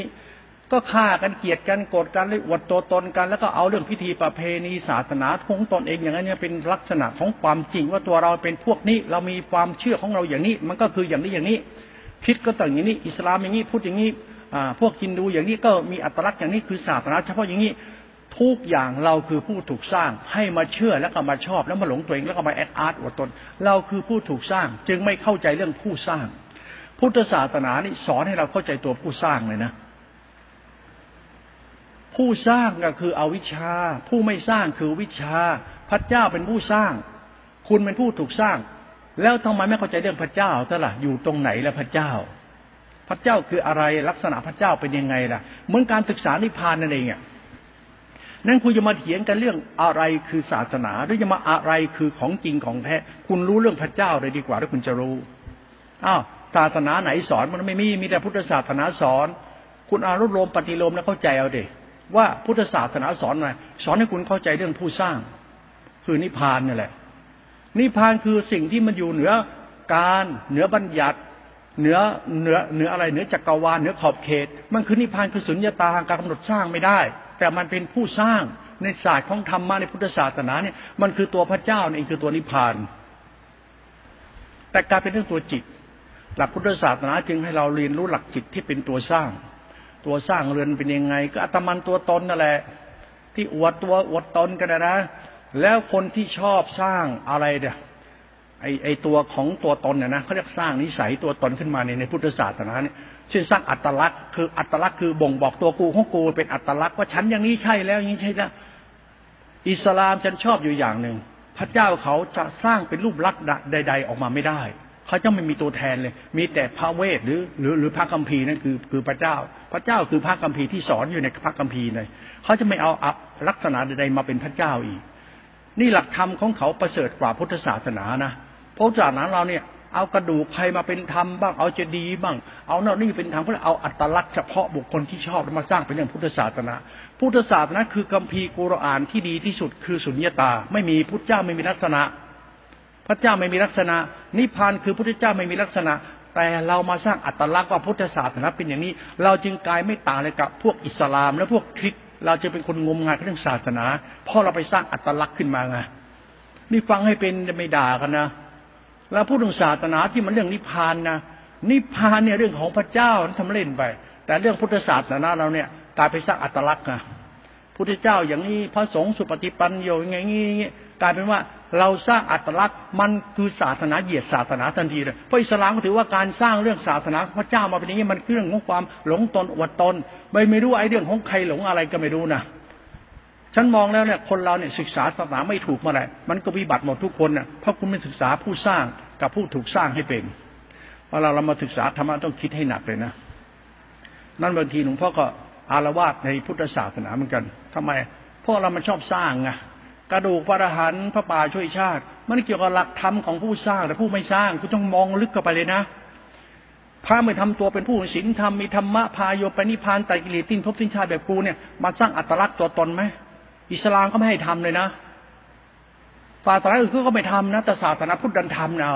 ก็ฆ่ากันเกลียดกันโกรธกันเลยอวดตัวตนกัน แล้วก็เอาเรื่องพิธีประเพณีศาสนาทงตนเองอย่างนั้นเนี่ยเป็นลักษณะของความจริงว่าตัวเราเป็นพวกนี้ เรามีความเชื่อของเราอย่างนี้ มันก็คืออย่างนี้อย่างนี้คิดก็ต่างอย่างนี้ อิสลามอย่างนี้พูดอย่างนี้พวกกินดูอย่างนี้ก็มีอัตลักษณ์อย่างนี้คือศาสนาเฉพาะอย่างนี้ทุกอย่างเราคือผู้ถูกสร้างให้มาเชื่อแล้วก็มาชอบแล้วมาหลงตัวเองแล้วก็มาแอดอาร์ตอวดตน เราคือผู้ถูกสร้าง จึงไม่เข้าใจเรื่องผู้สร้าง พุทธศาสนานี่สอนให้เราเข้าใจตัวผู้สร้างเลยนะ ผู้สร้างก็คืออวิชชา ผู้ไม่สร้างคือวิชา พระเจ้าเป็นผู้สร้าง คุณเป็นผู้ถูกสร้าง แล้วทำไมไม่เข้าใจเรื่องพระเจ้าแต่ละอยู่ตรงไหนแล้วพระเจ้า พระเจ้าคืออะไรลักษณะพระเจ้าเป็นยังไงล่ะ เหมือนการศึกษานิพพานนั่นเองอะนั่นคุณจะมาเถียงกันเรื่องอะไรคือศาสนาหรือจะมาอะไรคือของจริงของแท้คุณรู้เรื่องพระเจ้าเลยดีกว่าถ้าคุณจะรู้อ้าวศาสนาไหนสอนมันไม่มีมีแต่พุทธศาสนาสอน คุณอารุโลมปฏิโลมแล้วเข้าใจเอาเด็ ว่าพุทธศาสนาสอนอะไรสอนให้คุณเข้าใจเรื่องผู้สร้าง คือนิพพานนี่แหละ นิพพานคือสิ่งที่มันอยู่เหนือการ เหนือบัญญัติ เหนือเหนือเหนืออะไรเหนือจักรวาลเหนือขอบเขต มันคือนิพพานคือสุญญตาการกำหนดสร้างไม่ได้ แต่มันเป็นผู้สร้างในศาสตร์ของธรรมะในพุทธศาสนาเนี่ยมันคือตัวพระเจ้านี่คือตัวนิพพาน แต่กายเป็นเรื่องตัวจิต หลักพุทธศาสนาจึงให้เราเรียนรู้หลักจิตที่เป็นตัวสร้าง ตัวสร้างเรือนเป็นยังไง ก็อัตมันตัวตนนั่นแหละ ที่อวดตัวอวดตนกันนะแล้วคนที่ชอบสร้างอะไรเนี่ยไอไอตัวของตัวตนเนี่ยนะเขาเรียกสร้างนิสัยตัวตนขึ้นมาในในพุทธศาสนาเนี่ยเช่นสร้างอัตลักษณ์คืออัตลักษณ์คือบ่งบอกตัวกูของกูเป็นอัตลักษณ์ว่าฉันอย่างนี้ใช่แล้วอย่างนี้ใช่แล้วอิสลามฉันชอบอยู่อย่างหนึ่งพระเจ้าเขาจะสร้างเป็นรูปลักษณ์ใด ๆ ออกมาไม่ได้ เขาจะไม่มีตัวแทนเลย มีแต่พระเวทหรือหรือหรือพระคัมภีร์นั่นคือคือพระเจ้า พระเจ้าคือพระคัมภีร์ที่สอนอยู่ในพระคัมภีร์เลยเขาจะไม่เอาลักษณะใดๆมาเป็นพระเจ้าอีก นี่หลักธรรมของเขาประเสริฐกว่าพุทธศาสนานะพราะศาสนาเราเนี่ยเอากระดูกใครมาเป็นธรรมบ้างเอาเจดีย์บ้าง เอาเนานี่เป็นธรรมเพื่อเอาอัตลักษณ์เฉพาะบุคคลที่ชอบมาสร้างเป็นเรื่องพุทธศาสนา พุทธศาสนาคือคัมภีร์กุรอานที่ดีที่สุดคือสุญญตา ไม่มีพุทธเจ้าไม่มีลักษณะ พระเจ้าไม่มีลักษณะ นิพพานคือพุทธเจ้าไม่มีลักษณะ แต่เรามาสร้างอัตลักษณ์ว่าพุทธศาสนาเป็นอย่างนี้ เราจึงกลายไม่ต่างเลยกับพวกอิสลาม และพวกคริสต์เราจะเป็นคนงมงายเรื่องศาสนาเพราะเราไปสร้างอัตลักษณ์ขึ้นมาไงนี่ฟังให้เป็นไม่ด่ากันนะเราพูดถึงศาสนาที่มันเรื่องนิพพานนะนิพพานเนี่ยเรื่องของพระเจ้าทำเล่นไป แต่เรื่องพุทธศาสนาเราเนี่ยกลายไปสร้างอัตลักษณ์นะพุทธเจ้าอย่างนี้พระสงฆ์สุปฏิปันโยอย่างงี้กลายเป็นว่า เราสร้างอัตลักษณ์มันคือศาสนาเหยียดศาสนาทันทีเลยเพราะอิสลามก็ถือว่าการสร้างเรื่องศาสนาพระเจ้ามาเป็นอย่างนี้มันเรื่องของความหลงตนอวดตน ไม่ไม่รู้ไอ้เรื่องของใครหลงอะไรก็ไม่รู้นะฉันมองแล้วเนี่ยคนเราเนี่ยศึกษาศาสนาไม่ถูกเมื่อไหร่มันก็วิบัติหมดทุกคนน่ะเพราะคุณไม่ศึกษาผู้สร้างกับผู้ถูกสร้างให้เป็นเวลาเรามาศึกษาธรรมะต้องคิดให้หนักเลยนะนั่นบางทีหลวงพ่อก็อารวาสในพุทธศาสนาเหมือนกันทำไมเพราะเรามันชอบสร้างไง กระดูกพระอรหันต์พระป่าช่วยชาติ มันเกี่ยวกับหลักธรรมของผู้สร้างแต่ผู้ไม่สร้างคุณต้องมองลึกเข้าไปเลยนะพระไม่ทำตัวเป็นผู้ศีลธรรมมีธรรมะพาโยไปนิพพานแต่กิเลสติ้นพบสิ้นชาติแบบกูเนี่ยมาสร้างอัตลักษณ์ตัวตนไหมอิสลามก็ไม่ให้ทำเลยนะศาสนาอื่นก็ไม่ทำนะแต่ศาสนาพุทธดันทำเนะ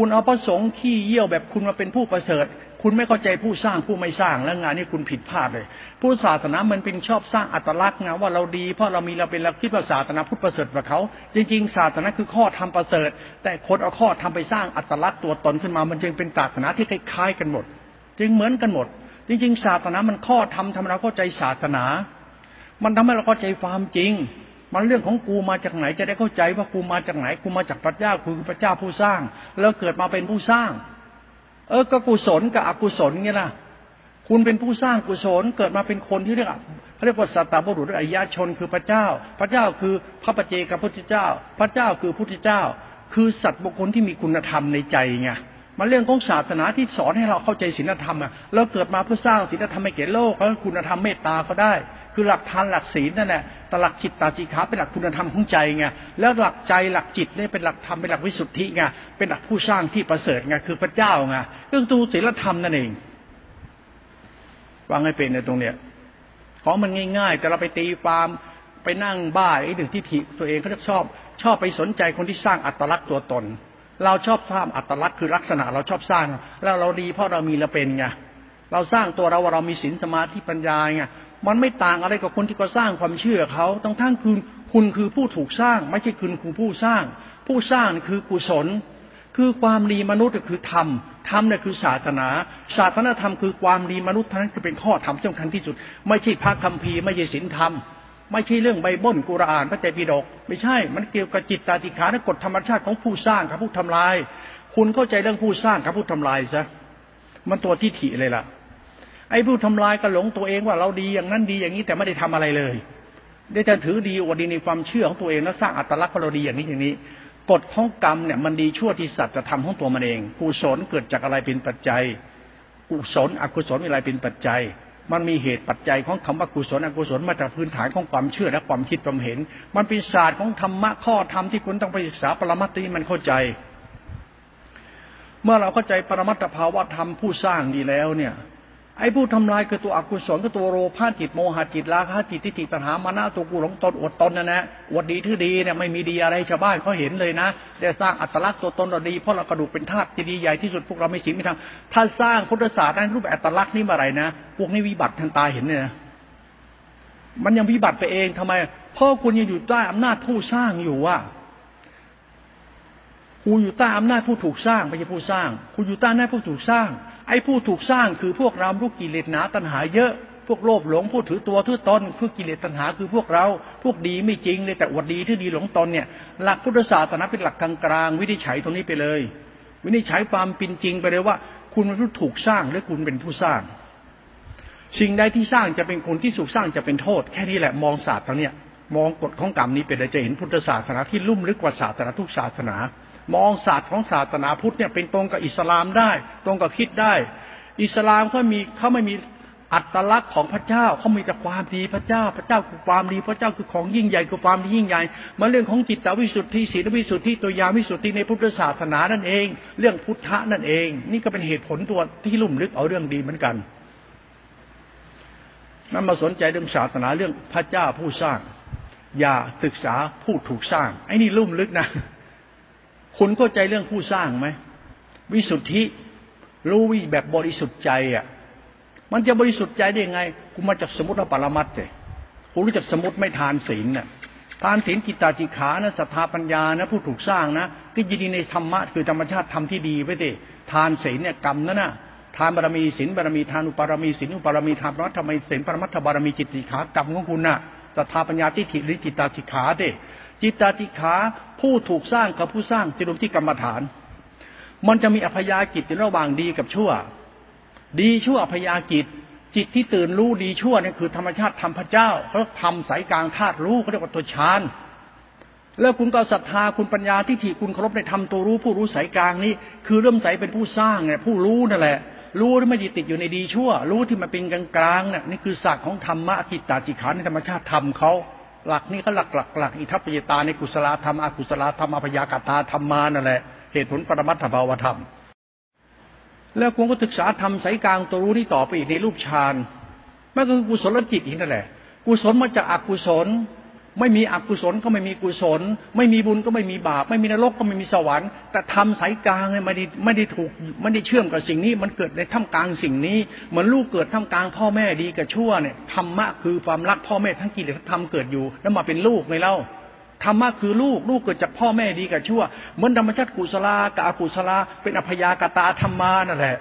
คุณเอาพระสงฆ์ขี้เยี่ยวแบบคุณมาเป็นผู้ประเสริฐ คุณไม่เข้าใจผู้สร้างผู้ไม่สร้างแล้วงานนี้คุณผิดพลาดเลย ผู้ศาสนามันเป็นชอบสร้างอัตลักษณ์นะว่าเราดีเพราะเรามีเราเป็นเราคิดว่าศาสนาพุทธประเสริฐกว่าเขาจริงๆศาสนาคือข้อทำประเสริฐ แต่คนเอาข้อทำไปสร้างอัตลักษณ์ตัวตนขึ้นมา มันจึงเป็นศาสนาที่คล้ายๆกันหมด จึงเหมือนกันหมด จริงๆศาสนามันข้อทำทำให้เราเข้าใจศาสนา มันทำให้เราเข้าใจความจริง มันเรื่องของกูมาจากไหนจะได้เข้าใจว่ากูมาจากไหนกูมาจากพระเจ้าคือพระเจ้าผู้สร้าง แล้วเกิดมาเป็นผู้สร้าง เออก็กุศลกับอกุศลไงล่ะคุณเป็นผู้สร้างกุศลเกิดมาเป็นคนที่เรียกเขาเรียกว่าสัตตบุรุษอริยชนคือพระเจ้า พระเจ้าคือพระปเจกับพุทธเจ้า พระเจ้าคือพุทธเจ้า คือสัตว์บุคคลที่มีคุณธรรมในใจไงมันเรื่องของศาสนาที่สอนให้เราเข้าใจศีลธรรมอะเราเกิดมาเพื่อสร้างศีลธรรมให้แก่โลกแล้วคุณธรรมเมตตาเขาได้ คือหลักทานหลักศีลนั่นแหละแต่หลักจิตตาจิขาเป็นหลักคุณธรรมของใจไง แล้วหลักใจหลักจิตเนี่ยเป็นหลักธรรมเป็นหลักวิสุทธิไง เป็นหลักผู้สร้างที่ประเสริฐไง คือพระเจ้าไงเรื่องตูศีลธรรมนั่นเองวางให้เป็นในตรงเนี้ย ของมันง่าย ๆ แต่เราไปตีความไปนั่งบ้าไอ้หนึ่งที่ถิตัวเองเขาชอบ ชอบไปสนใจคนที่สร้างอัตลักษณ์ตัวตน เราชอบสร้างอัตลักษณ์คือลักษณะเราชอบสร้าง แล้วเราดีเพราะเรามีเราเป็นไงเราสร้างตัวเราว่าเรามีศีลสมาธิปัญญาไง มันไม่ต่างอะไรกับคนที่ก็สร้างความเชื่อเขาต้องทั้งคุณคุณคือผู้ถูกสร้าง ไม่ใช่คุณคือผู้สร้าง ผู้สร้างคือกุศล คือความดีมนุษย์คือธรรมธรรมเนี่ยคือศาสนา ศาสนาธรรมคือความดีมนุษย์ท่านั้นคือเป็นข้อธรรมสำคัญที่สุด ไม่ใช่พระคัมภีร์ไม่ใช่ศีลธรรม ไม่ใช่เรื่องใบบ้นกุรอานพระเจปิฎกไม่ใช่ มันเกี่ยวกับจิตตาติขาและกฎธรรมชาติของผู้สร้างกับผู้ทำลาย คุณเข้าใจเรื่องผู้สร้างกับผู้ทำลายซะมันตัวที่ถิเลยล่ะ ไอ้ผู้ทำลายก็หลงตัวเองว่าเราดีอย่างนั้นดีอย่างนี้แต่ไม่ได้ทำอะไรเลยได้แต่ถือดีอวดดีในความเชื่อของตัวเองแล้วสร้างอัตลักษณ์ว่าเราดีอย่างนี้อย่างนี้กฎของกรรมเนี่ยมันดีชั่วที่สัตว์จะทำของตัวมันเองกุศลเกิดจากอะไรเป็นปัจจัย กุศลอกุศลมีอะไรเป็นปัจจัย มันมีเหตุปัจจัยของคำว่ากุศลอกุศลมาจากพื้นฐานของความเชื่อและความคิดความเห็น มันเป็นศาสตร์ของธรรมะข้อธรรมที่คุณต้องไปศึกษาปรมัตถ์นี้มันเข้าใจ เมื่อเราเข้าใจปรมัตถภาวะธรรมผู้สร้างดีแล้วเนี่ย ไอ้ผู้ทำลายคือตัวอกุศลคือตัวโลภะจิตโมหะจิตราคะจิตทิฏฐิปัญหามานะตัวกูหลงตนอดตนนะนะอวดดีทื่อดีเนี่ยไม่มีดีอะไรชาวบ้านเขาเห็นเลยนะได้สร้างอัตลักษณ์ตัวตนเราดีเพราะเรากระดูกเป็นธาตุที่ดีใหญ่ที่สุดพวกเราไม่ชินไม่ทำถ้าสร้างพุทธศาสตร์นั้นรูปอัตลักษณ์นี้มาไรนะพวกนี้วิบัติทางตาเห็นเนี่ยมันยังวิบัติไปเองทำไมเพราะคุณยังอยู่ใต้อำนาจผู้สร้างอยู่ว่าคุณอยู่ใต้อำนาจผู้ถูกสร้างไม่ใช่ผู้สร้าง คุณอยู่ใต้อำนาจผู้ถูกสร้าง ไอ้ผู้ถูกสร้างคือพวกเราลูกกิเลสหนาตัณหาเยอะ พวกโลภหลงผู้ถือตัวถือตนพวกกิเลสตัณหาคือพวกเรา พวกดีไม่จริงเลยแต่อวดดีที่ดีหลงตนเนี่ย หลักพุทธศาสนาเป็นหลักกลางๆวินิจฉัยตรงนี้ไปเลย วินิจฉัยความเป็นจริงไปเลยว่า คุณเป็นผู้ถูกสร้างหรือคุณเป็นผู้สร้าง สิ่งใดที่สร้างจะเป็นคนที่สุขสร้างจะเป็นโทษ แค่นี้แหละมองศาสตร์ตรงเนี้ยมองกฎของกรรมนี้เป็นจะเห็นพุทธศาสนาที่ลุ่มลึกกว่าศาสนาทุกศาสนา มองศาสตร์ของศาสนาพุทธเนี่ยเป็นตรงกับอิสลามได้ ตรงกับคิดได้ อิสลามเขามีเขาไม่มีอัตลักษณ์ของพระเจ้าเขามีแต่ความดีพระเจ้า พระเจ้าคือความดีพระเจ้าคือของยิ่งใหญ่คือความดียิ่งใหญ่มาเรื่องของจิตวิสุทธิศีลวิสุทธิตัวยาวิสุทธิในพุทธศาสนานั่นเอง เรื่องพุทธะนั่นเอง นี่ก็เป็นเหตุผลตัวที่ลุ่มลึกเอาเรื่องดีเหมือนกันนั่นมาสนใจเรื่องศาสนาเรื่องพระเจ้าผู้สร้าง อย่าศึกษาผู้ถูกสร้างไอ้นี่ลุ่มลึกนะ คุณเข้าใจเรื่องผู้สร้างไหมวิสุทธิ รู้วิแบบบริสุทธิ์ใจอะ มันจะบริสุทธิ์ใจได้ยังไงกูมาจากสมุติปรมัตถ์เลยคุณรู้จักสมุติไม่ทานศีลน่ะทานศีลกิตตาจิขานะศรัทธาปัญญานะผู้ถูกสร้างนะก็ยินดีในธรรมะคือธรรมชาติธรรมที่ดีไปดิทานศีลเนี่ยกรรมนั่นน่ะทานบารมีศีลบารมีทานอุปารมีศีลอุปารมีทานรัตธรรมศีลปรมัตถบารมีจิตติขากรรมของคุณน่ะศรัทธาปัญญาทิฏฐิหรือจิตตาจิขาเด้ จิตตาติขาผู้ถูกสร้างกับผู้สร้างจะรวมที่กรรมฐาน มันจะมีอภยากิจในระหว่างดีกับชั่ว ดีชั่วอภยากิจ จิตที่ตื่นรู้ดีชั่วนี่คือธรรมชาติธรรมพระเจ้าเขาทำสายกลางธาตุรู้เขาเรียกว่าตัวฌานแล้วคุณก็ศรัทธาคุณปัญญาที่ถี่คุณเคารพในธรรมตัวรู้ผู้รู้สายกลางนี้ คือเริ่มใสเป็นผู้สร้างเนี่ยผู้รู้นั่นแหละ รู้ที่ไม่ติดอยู่ในดีชั่ว รู้ที่มันเป็นกลางกลางเนี่ยนี่คือศาสตร์ของธรรมะจิตตาจิขาในธรรมชาติธรรมเขา หลักนี้ก็หลักหลักหลักอิทัปปิยตาในกุศลธรรมอกุศลธรรมอภยากตาธรรมานั่นแหละเหตุผลปรมัตถภาวธรรม แล้วคุณก็ศึกษาธรรมสายกลางตัวรู้นี่ต่อไปอีกในรูปฌานมันก็คือกุศลจิตอีกนั่นแหละ กุศลมาจากอกุศล ไม่มีอกุศลก็ไม่มีกุศล ไม่มีบุญก็ไม่มีบาป ไม่มีนรกก็ไม่มีสวรรค์ แต่ทำสายกลางเนี่ยไม่ได้ไม่ได้ถูกไม่ได้เชื่อมกับสิ่งนี้ มันเกิดในท่ามกลางสิ่งนี้เหมือนลูกเกิดท่ามกลางพ่อแม่ดีกับชั่วเนี่ยธรรมะคือความรักพ่อแม่ทั้งกิเลสธรรมเกิดอยู่ แล้วมาเป็นลูกไงเล่าธรรมะคือลูกลูกเกิดจากพ่อแม่ดีกับชั่ว เหมือนธรรมชาติกุศลากับอกุศลาเป็นอภยากตาธรรมานั่นแหละ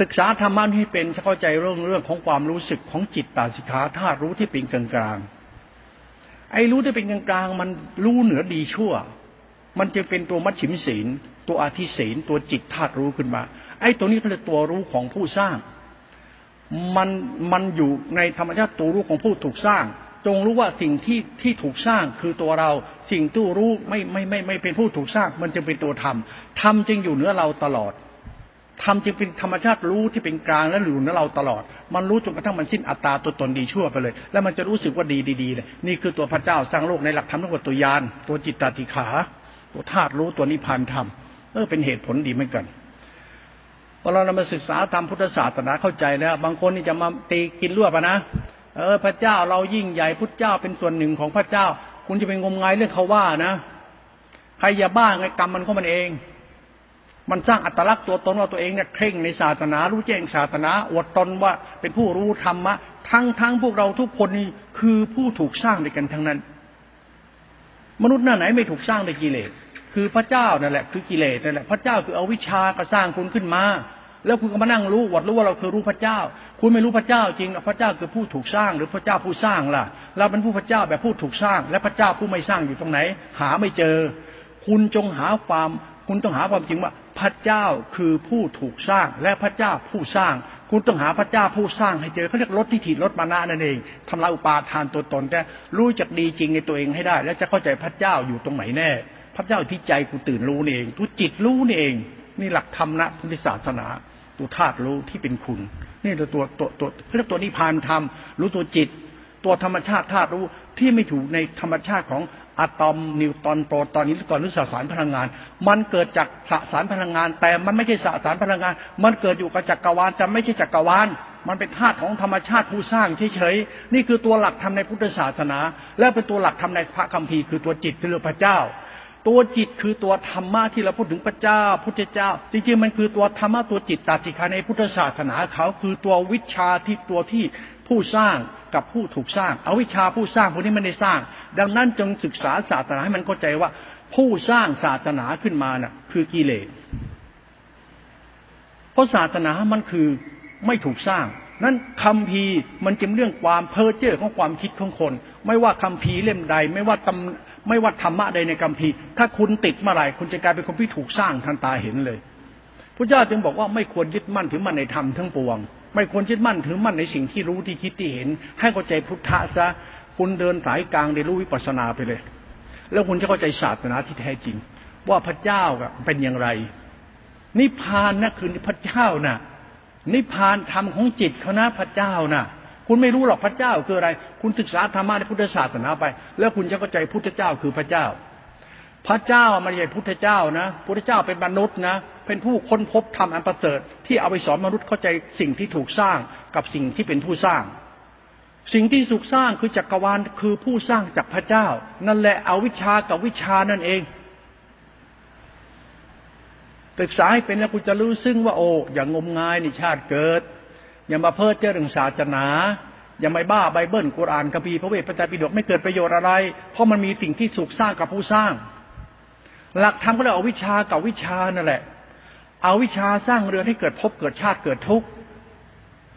ศึกษาธรรมะที่เป็นเข้าใจเรื่องเรื่องของความรู้สึกของจิตตาสิกขาธาตุรู้ที่เป็นกลางกลาง ไอ้รู้ที่เป็นกลางๆ มันรู้เหนือดีชั่ว มันจะเป็นตัวมัชฉิมศีล ตัวอาทิศีล ตัวจิตธาตุรู้ขึ้นมา ไอ้ตัวนี้เป็นตัวรู้ของผู้สร้าง มันมันอยู่ในธรรมชาติตัวรู้ของผู้ถูกสร้าง จงรู้ว่าสิ่งที่ที่ถูกสร้างคือตัวเรา สิ่งตู้รู้ไม่ไม่ไม่ไม่เป็นผู้ถูกสร้าง มันจะเป็นตัวธรรม ธรรมจึงอยู่เหนือเราตลอด ทำจึงเป็นธรรมชาติรู้ที่เป็นกลางและอยู่ในเราตลอด มันรู้จนกระทั่งมันสิ้นอัตตาตัวตนดีชั่วไปเลย แล้วมันจะรู้สึกว่าดีดีๆเลยนี่คือตัวพระเจ้าสร้างโลกในหลักธรรมทั้งหมดตัวยานตัวจิตตติขา ตัวธาตุรู้ตัวนิพพานธรรมเออเป็นเหตุผลดีเหมือนกันพอเราเรามาศึกษาธรรมพุทธศาสนาเข้าใจแล้วบางคนนี่จะมาตีกินรั่วบนะเออพระเจ้าเรายิ่งใหญ่พุทธเจ้าเป็นส่วนหนึ่งของพระเจ้า คุณจะไปงมงายเรื่องเขาว่านะ ใครอย่าบ้าไงกรรมมันก็มันเอง มันสร้างอัตลักษณ์ตัวตนว่าตัวเองเนี่ยเคร่งในศาสนา รู้แจ้งศาสนาอวดตนว่าเป็นผู้รู้ธรรมะ ทั้งทั้งพวกเราทุกคนนี่คือผู้ถูกสร้างด้วยกันทั้งนั้น มนุษย์หน้าไหนไม่ถูกสร้างด้วยกิเลส คือพระเจ้านั่นแหละคือกิเลสนั่นแหละพระเจ้าคือเอาวิชาก็สร้างคุณขึ้นมา แล้วคุณก็มานั่งรู้วัดรู้ว่าเราคือรู้พระเจ้า คุณไม่รู้พระเจ้าจริงพระเจ้าคือผู้ถูกสร้างหรือพระเจ้าผู้สร้างล่ะ เราเป็นผู้พระเจ้าแบบผู้ถูกสร้าง และพระเจ้าผู้ไม่สร้างอยู่ตรงไหน หาไม่เจอ คุณจงหาความคุณต้องหาความจริงว่า พระเจ้าคือผู้ถูกสร้างและพระเจ้าผู้สร้าง คุณต้องหาพระเจ้าผู้สร้างให้เจอเขาเรียกลดที่ถิลดมานะนั่นเองทำลายอุปาทานตัวตนแต่รู้จักดีจริงในตัวเองให้ได้ แล้วจะเข้าใจพระเจ้าอยู่ตรงไหนแน่ พระเจ้าที่ใจกูตื่นรู้นี่เองตัวจิตรู้นี่เองนี่หลักธรรมนะพุทธศาสนาตัวธาตุรู้ที่เป็นคุณ นี่ตัวตัวตัวตัวเรียกตัวนิพพานธรรมรู้ตัวจิต ตัวธรรมชาติธาตุรู้ที่ไม่ถูกในธรรมชาติของ อะตอมนิวตอนโปรตอนนี้ก่อนหรือสสารพลังงาน มันเกิดจากสสารพลังงาน แต่มันไม่ใช่สสารพลังงาน มันเกิดอยู่กับจักรวาลแต่ไม่ใช่จักรวาลมันเป็นธาตุของธรรมชาติผู้สร้างเฉยๆนี่คือตัวหลักธรรมในพุทธศาสนา และเป็นตัวหลักธรรมในพระคัมภีร์คือตัวจิตคือพระเจ้า ตัวจิตคือตัวธรรมะที่เราพูดถึงพระเจ้า พุทธเจ้า จริงๆมันคือตัวธรรมะตัวจิตตาติคาในพุทธศาสนาเขาคือตัววิชาที่ตัวที่ ผู้สร้างกับผู้ถูกสร้างเอาวิชาผู้สร้างพวกนี้ไมันได้สร้าง ดังนั้นจงศึกษาศาสนาให้มันเข้าใจว่า ผู้สร้างศาสนาขึ้นมาน่ะ คือกิเลสเพราะศาสนามันคือไม่ถูกสร้าง นั้นคำพีมันจึงเรื่องความเพ้อเจ้อของความคิดของคน ไม่ว่าคำพีเล่มใด ไม่ว่าตำไม่ว่าธรรมะใดในกัมพีถ้าคุณติดเมื่อไหร่คุณจะกลายเป็นคนที่ถูกสร้างทันตาเห็นเลยพระเจ้าจึงบอกว่าไม่ควรยึดมั่นถือมั่นในธรรมทั้งปวง ไม่ควรยึดมั่นถือมั่นในสิ่งที่รู้ที่คิดที่เห็น ให้เข้าใจพุทธะซะคุณเดินสายกลางได้รู้วิปัสสนาไปเลย แล้วคุณจะเข้าใจศาสนาที่แท้จริง ว่าพระเจ้าเป็นอย่างไร นิพพานนะคือพระเจ้านะ่ะ นิพพานธรรมของจิตเขานะพระเจ้านะ่ะ คุณไม่รู้หรอกพระเจ้าคืออะไร คุณศึกษาธรรมะในพุทธศาสนาไป แล้วคุณจะเข้าใจพุทธเจ้าคือพระเจ้า พระเจ้ามันใหญ่พุทธเจ้านะพุทธเจ้าเป็นมนุษย์นะ เป็นผู้ค้นพบธรรมอันประเสริฐที่เอาไปสอนมนุษย์เข้าใจสิ่งที่ถูกสร้างกับสิ่งที่เป็นผู้สร้าง สิ่งที่สุกสร้างคือจักรวาลคือผู้สร้างจากพระเจ้า นั่นแหละเอาวิชากับวิชานั่นเองศึกษาให้เป็นแล้วคุณจะรู้ซึ่งว่าโอ้อย่างงมงายในชาติเกิด อย่ามาเพ้อเจ้อเรื่องศาสนาอย่าไม่บ้าไบเบิลกุรอานคัมภีร์พระเวทพระไตรปิฎกไม่เกิดประโยชน์อะไร เพราะมันมีสิ่งที่สุกสร้างกับผู้สร้าง หลักธรรมก็เลยเอาวิชากับวิชานั่นแหละ เอาวิชาสร้างเรือนให้เกิดภพเกิดชาติเกิดทุกข์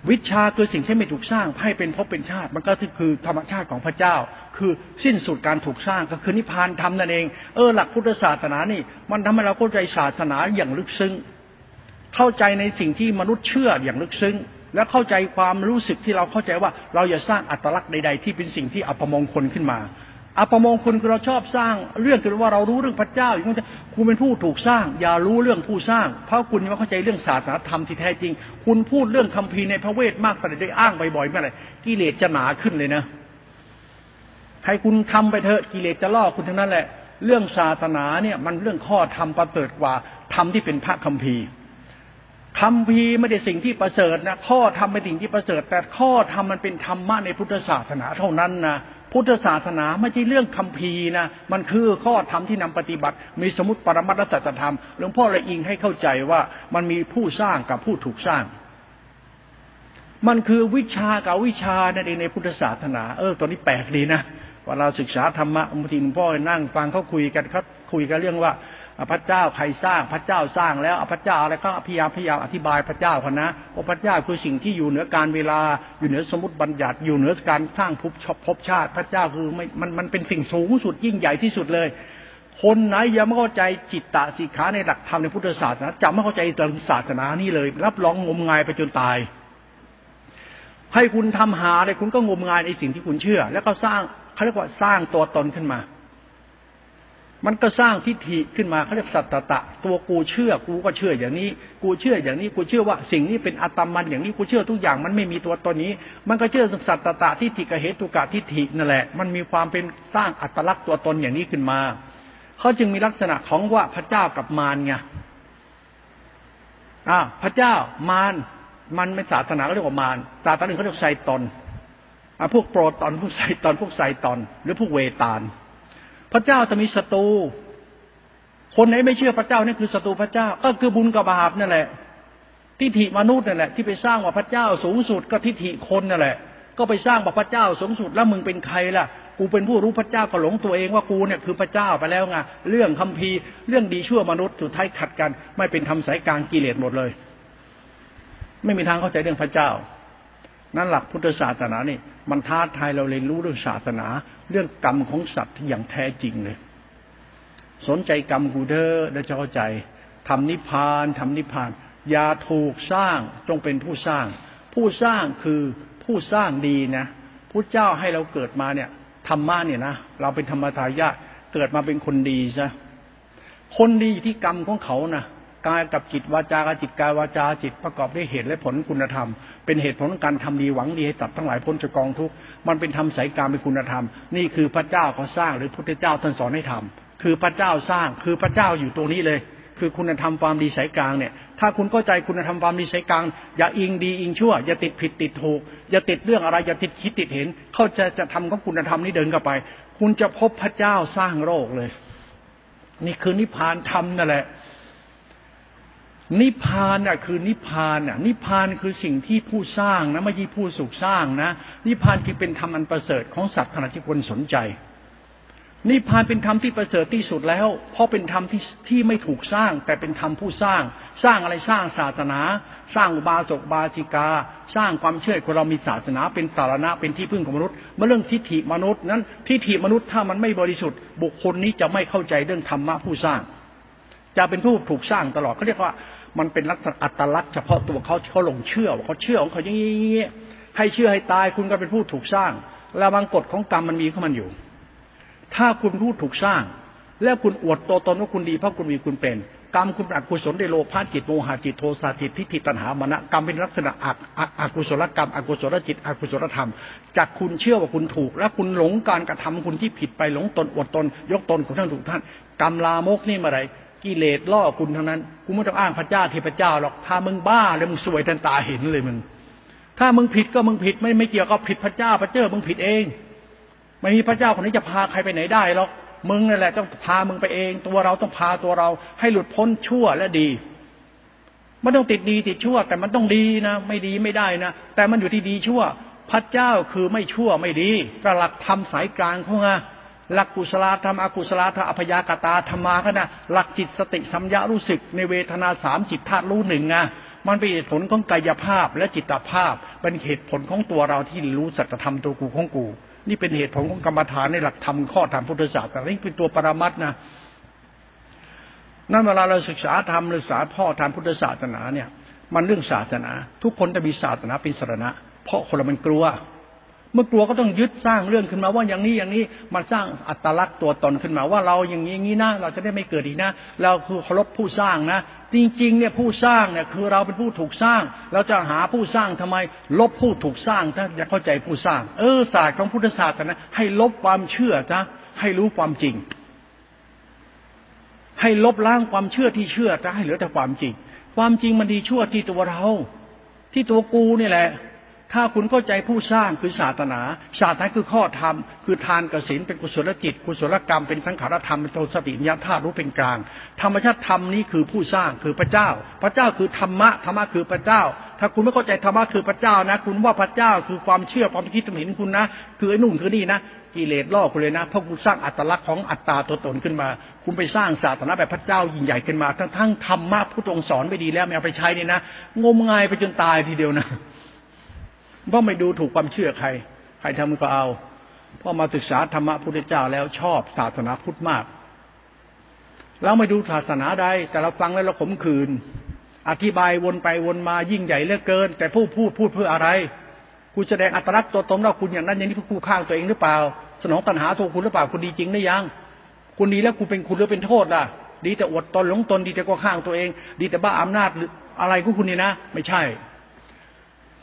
วิชาคือสิ่งที่ไม่ถูกสร้างให้เป็นภพเป็นชาติ มันก็คือธรรมชาติของพระเจ้า คือสิ้นสุดการถูกสร้างก็คือนิพพานธรรมนั่นเองเออหลักพุทธศาสนานี่ มันทำให้เราเข้าใจศาสนาอย่างลึกซึ้งเข้าใจในสิ่งที่มนุษย์เชื่ออย่างลึกซึ้งและเข้าใจความรู้สึกที่เราเข้าใจว่าเราอย่าสร้างอัตลักษณ์ใด ๆ ที่เป็นสิ่งที่อัปมงคลขึ้นมา อัปมงคลคือเราชอบสร้าง เรื่องคือว่าเรารู้เรื่องพระเจ้าอย่างนี้คุณเป็นผู้ถูกสร้าง อย่ารู้เรื่องผู้สร้าง เพราะคุณไม่เข้าใจเรื่องศาสนาธรรมที่แท้จริง คุณพูดเรื่องคัมภีร์ในพระเวทมากแต่ได้อ้างบ่อยๆเมื่อไหร่กิเลสจะหนาขึ้นเลยนะให้คุณทำไปเถอะกิเลสจะล่อคุณทั้งนั้นแหละ เรื่องศาสนาเนี่ยมันเรื่องข้อธรรมประเสริฐกว่าธรรมที่เป็นพระคัมภีร์คำพีไม่ได้สิ่งที่ประเสริฐนะข้อธรรมเป็นสิ่งที่ประเสริฐ แต่ข้อธรรมมันเป็นธรรมะในพุทธศาสนาเท่านั้นนะ พุทธศาสนาไม่ใช่เรื่องคำพีนะ มันคือข้อธรรมที่นำปฏิบัติ มีสมุติปรมัตถสัจธรรม หลวงพ่อเลยอิงให้เข้าใจว่ามันมีผู้สร้างกับผู้ถูกสร้าง มันคือวิชากับวิชานั่นเองในพุทธศาสนา เออ ตอนนี้แปลกดีนะเวลาศึกษาธรรมะบางทีหลวงพ่อนั่งฟังเขาคุยกันเขาคุยกันเรื่องว่า พระเจ้าใครสร้างพระเจ้าสร้างแล้วพระเจ้าอะไรก็พยายามพยายามอธิบายพระเจ้าคนนะว่าพระเจ้าคือสิ่งที่อยู่เหนือการเวลาอยู่เหนือสมมติบัญญัติ อยู่เหนือการสร้างภพภพชาติ พระเจ้าคือไม่มันมันเป็นสิ่งสูงสุดยิ่งใหญ่ที่สุดเลย คนไหนยังไม่เข้าใจจิตตะสิขาในหลักธรรมในพุทธศาสนาจะไม่เข้าใจเรื่องศาสนานี้เลย รับรองงมงายไปจนตายให้คุณทำหาเลยคุณก็งมงายในสิ่งที่คุณเชื่อ แล้วก็สร้างเขาเรียกว่าสร้างตัวตนขึ้นมา มันก็สร้างทิฏฐิขึ้นมาเขาเรียกสัตตตะ ตัวกูเชื่อกูก็เชื่ออย่างนี้ กูเชื่ออย่างนี้กูเชื่อว่าสิ่งนี้เป็นอัตมันอย่างนี้กูเชื่อทุกอย่างมันไม่มีตัวตนนี้ มันก็เชื่อสัตตตะทิฏฐิกับเหตุกะทิฏฐินั่นแหละ มันมีความเป็นสร้างอัตลักษณ์ตัวตนอย่างนี้ขึ้นมาเขาจึงมีลักษณะของว่าพระเจ้ากับมารไงอ่าพระเจ้ามารมันไม่ศาสนาเขาเรียกว่ามารศาสนาหนึ่งเขาเรียกไซตอนอ่าพวกโปรตอนพวกไซตอนพวกไซตอน หรือพวกเวตาล พระเจ้าจะมีศัตรูคนไหนไม่เชื่อพระเจ้านี่คือศัตรูพระเจ้า ก็คือบุญกับบาปนั่นแหละ ทิฏฐิมนุษย์นั่นแหละ ที่ไปสร้างว่าพระเจ้าสูงสุดก็ทิฏฐิคนนั่นแหละ ก็ไปสร้างว่าพระเจ้าสูงสุดแล้วมึงเป็นใครล่ะกูเป็นผู้รู้พระเจ้าก็หลงตัวเองว่ากูเนี่ยคือพระเจ้าไปแล้วไงเรื่องคัมภีร์เรื่องดีชั่วมนุษย์สุดท้ายขัดกัน ไม่เป็นธรรมสายกลางกิเลสหมดเลย ไม่มีทางเข้าใจเรื่องพระเจ้า นั่นหลักพุทธศาสนานี่ มันท้าทายเราเรียนรู้เรื่องศาสนา เรื่องกรรมของสัตว์ที่อย่างแท้จริงเลย สนใจกรรมกูเด้อแล้วจะเข้าใจทำนิพพานทำนิพพาน อย่าถูกสร้างจงเป็นผู้สร้าง ผู้สร้างคือผู้สร้างดีนะผู้เจ้าให้เราเกิดมาเนี่ยธรรมะเนี่ยนะเราเป็นธรรมทายาทเกิดมาเป็นคนดีซะคนดีที่กรรมของเขานะ กายกับจิตวาจากับจิตกายวาจาจิตประกอบด้วยเหตุและผลคุณธรรม เป็นเหตุผลของการทำดีหวังดีให้ตัดทั้งหลายพ้นจากกองทุกข์มันเป็นธรรมสายกลางเป็นคุณธรรม นี่คือพระเจ้าเขาสร้างหรือพุทธเจ้าท่านสอนให้ทำคือพระเจ้าสร้างคือพระเจ้าอยู่ตรงนี้เลย คือคุณธรรมความดีสายกลางเนี่ย ถ้าคุณเข้าใจคุณธรรมความดีสายกลาง อย่าอิงดีอิงชั่ว อย่าติดผิดติดถูก อย่าติดเรื่องอะไร อย่าติดคิดติดเห็น เขาจะจะทำของคุณธรรมนี้เดินเข้าไป คุณจะพบพระเจ้าสร้างโลกเลย นี่คือนิพพานธรรมนั่นแหละ นิพพานน่ะคือนิพพานน่ะนิพพานคือสิ่งที่ผู้สร้างนะไม่ใช่ผู้สุขสร้างนะ นิพพานคือเป็นธรรมอันประเสริฐของสัตว์ขณะที่คนสนใจ นิพพานเป็นธรรมที่ประเสริฐที่สุดแล้ว เพราะเป็นธรรมที่ที่ไม่ถูกสร้าง แต่เป็นธรรมผู้สร้าง สร้างอะไรสร้างศาสนา สร้างบาศกบาจิกา สร้างความเชื่อคนเรามีศาสนา เป็นสารณะเป็นที่พึ่งของมนุษย์เมื่อเรื่องทิฏฐิมนุษย์นั้นทิฏฐิมนุษย์ถ้ามันไม่บริสุทธิ์ บุคคลนี้จะไม่เข้าใจเรื่องธรรมะผู้สร้างจะเป็นผู้ถูกสร้างตลอดเขาเรียกว่า มันเป็นลักษณะอัตลักษณ์เฉพาะตัวเขาเขาหลงเชื่อเขาเชื่อของเขาอย่างนี้ให้เชื่อให้ตายคุณก็เป็นผู้ถูกสร้าง แล้วบางกฎของกรรมมันมีเข้ามันอยู่ ถ้าคุณผู้ถูกสร้าง แล้วคุณอวดตัวตนว่าคุณดีเพราะคุณมีคุณเป็น กรรมคุณเป็นอกุศลในโลภะจิตโมหะจิตโทสะจิตทิฏฐิตัณหามณะกรรมเป็นลักษณะอักอกุศลกรรมอกุศลจิตอกุศลธรรม จากคุณเชื่อว่าคุณถูก และคุณหลงการกระทำคุณที่ผิดไปหลงตนอวดตน ยกตนของท่านถูกท่าน กรรมลามกนี่มาไร กิเลสล่อคุณทั้งนั้น กูไม่ต้องอ้างพระเจ้าเทพเจ้าหรอกถ้ามึงบ้าเลยมึงสวยทันตาเห็นเลยมึง ถ้ามึงผิดก็มึงผิดไม่ไม่เกี่ยวกับผิดพระเจ้าพระเจ้ามึงผิดเอง ไม่มีพระเจ้าคนนี้จะพาใครไปไหนได้หรอกมึงนั่นแหละต้องพามึงไปเอง ตัวเราต้องพาตัวเรา ให้หลุดพ้นชั่วและดีไม่ต้องติดดีติดชั่ว แต่มันต้องดีนะ ไม่ดีไม่ได้นะ แต่มันอยู่ที่ดีชั่ว พระเจ้าคือไม่ชั่วไม่ดีประหลักธรรมสายกลางเขาไง หลักกุศลธรรมอกุศลธรรมอพยากตาธรรมาก็นะหลักจิตสติสัมยารู้สึกในเวทนาสามจิตธาตุรู้หนึ่งไงมันเป็นเหตุผลของกายภาพและจิตภาพ เป็นเหตุผลของตัวเราที่รู้สัจธรรมตัวกูของกู นี่เป็นเหตุผลของกรรมฐานในหลักธรรมข้อธรรมพุทธศาสนานี่เป็นตัวปรมัตนะนั่นเวลาเราศึกษาธรรมศึกษาพ่อธรรมพุทธศาสนาเนี่ย มันเรื่องศาสนา ทุกคนจะมีศาสนาเป็นสรณะ เพราะคนเรามันกลัว เมื่อกลัวก็ต้องยึดสร้างเรื่องขึ้นมาว่าอย่างนี้อย่างนี้มาสร้างอัตลักษณ์ตัวตนขึ้นมาว่าเราอย่างนี้อย่างนี้นะเราจะได้ไม่เกิดอีกนะ เราคือเคารพผู้สร้างนะ จริงๆเนี่ยผู้สร้างเนี่ยคือเราเป็นผู้ถูกสร้าง เราจะหาผู้สร้างทำไม ลบผู้ถูกสร้างถ้าอยากเข้าใจผู้สร้าง เออศาสตร์ของพุทธศาสตร์นะให้ลบความเชื่อจ้ะให้รู้ความจริง ให้ลบล้างความเชื่อที่เชื่อจะให้เหลือแต่ความจริง ความจริงมันดีชั่วที่ตัวเรา ที่ตัวกูนี่แหละ ถ้าคุณเข้าใจผู้สร้างคือศาสนา ศาสนาคือข้อธรรม คือทานกสินเป็นกุศลจิต กุศลกรรมเป็นสังขารธรรมเป็นโทสติญาธารู้เป็นกลาง ธรรมชาติธรรมนี้คือผู้สร้างคือพระเจ้า พระเจ้าคือธรรมะธรรมะคือพระเจ้า ถ้าคุณไม่เข้าใจธรรมะคือพระเจ้านะ คุณว่าพระเจ้าคือความเชื่อความคิดความเห็นคุณนะ คือไอ้นุ่นคือนี่นะกิเลสล่อคุณเลยนะเพราะคุณสร้างอัตลักษณ์ของอัตตาตัวตนขึ้นมา คุณไปสร้างศาสนาแบบพระเจ้ายิ่งใหญ่ขึ้นมา ทั้งทั้งธรรมะผู้ทรงสอนไม่ดีแล้วไม่เอาไปใช้นี่นะ งมงายไปจนตายทีเดียวนะ เพราะไม่ดูถูกความเชื่อใคร ใครทำก็เอาพอมาศึกษาธรรมะพุทธเจ้าแล้วชอบศาสนาพุทธมาก เราไม่ดูศาสนาใดแต่เราฟังแล้วเราขมขื่นอธิบายวนไปวนมายิ่งใหญ่เหลือเกิน แต่ผู้พูดพูดเพื่ออะไร คุณแสดงอัตลักษณ์ตัวตนว่าคุณอย่างนั้นอย่างนี้เพื่อคู่ข้างตัวเองหรือเปล่า สนองตัณหาตัวคุณหรือเปล่าคุณดีจริงหรือยัง คุณดีแล้วคุณเป็นคุณหรือเป็นโทษล่ะ ดีแต่อดตนหลงตนดีแต่ก็ข้างตัวเอง ดีแต่บ้าอำนาจหรืออะไรของคุณนี่นะ ไม่ใช่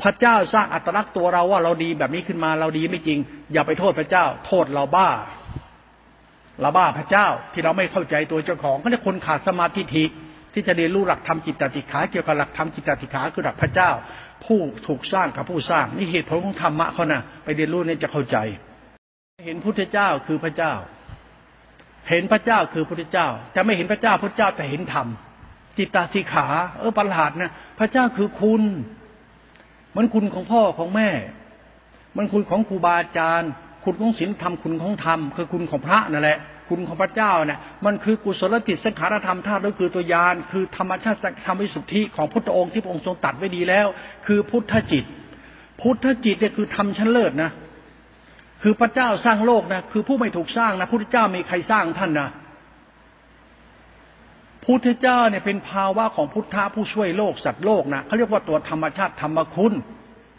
พระเจ้าสร้างอัตลักษณ์ตัวเราว่าเราดีแบบนี้ขึ้นมาเราดีไม่จริง อย่าไปโทษพระเจ้า โทษเราบ้าเราบ้าพระเจ้าที่เราไม่เข้าใจตัวเจ้าของก็เรียกคนขาดสมาธิทิที่จะเรียนรู้หลักธรรมจิตติขาเกี่ยวกับหลักธรรมจิตติขาคือหลักพระเจ้า ผู้ถูกสร้างกับผู้สร้างนี่เหตุผลของธรรมะเขานะไปเรียนรู้เนี่ยจะเข้าใจ เห็นพุทธเจ้าคือพระเจ้า เห็นพระเจ้าคือพุทธเจ้า จะไม่เห็นพระเจ้าพระเจ้าแต่เห็นธรรมจิตตสิขา เออประหลาดนะพระเจ้าคือคุณ มันคุณของพ่อของแม่ มันคุณของครูบาอาจารย์ คุณของศีลธรรมคุณของธรรมคือคุณของพระนั่นแหละ คุณของพระเจ้าเนี่ยมันคือกุศลจิตสังขารธรรมธาตุก็คือตัวยานคือธรรมชาติธรรมวิสุทธิของพุทธองค์ที่พระองค์ทรงตัดไว้ดีแล้ว คือพุทธจิต พุทธจิตเนี่ยคือธรรมชั้นเลิศนะคือพระเจ้าสร้างโลกนะคือผู้ไม่ถูกสร้างนะพุทธเจ้ามีใครสร้างท่านนะ พุทธเจ้าเนี่ยเป็นภาวะของพุทธะผู้ช่วยโลกสัตว์โลกนะเขาเรียกว่าตัวธรรมชาติธรรมคุณ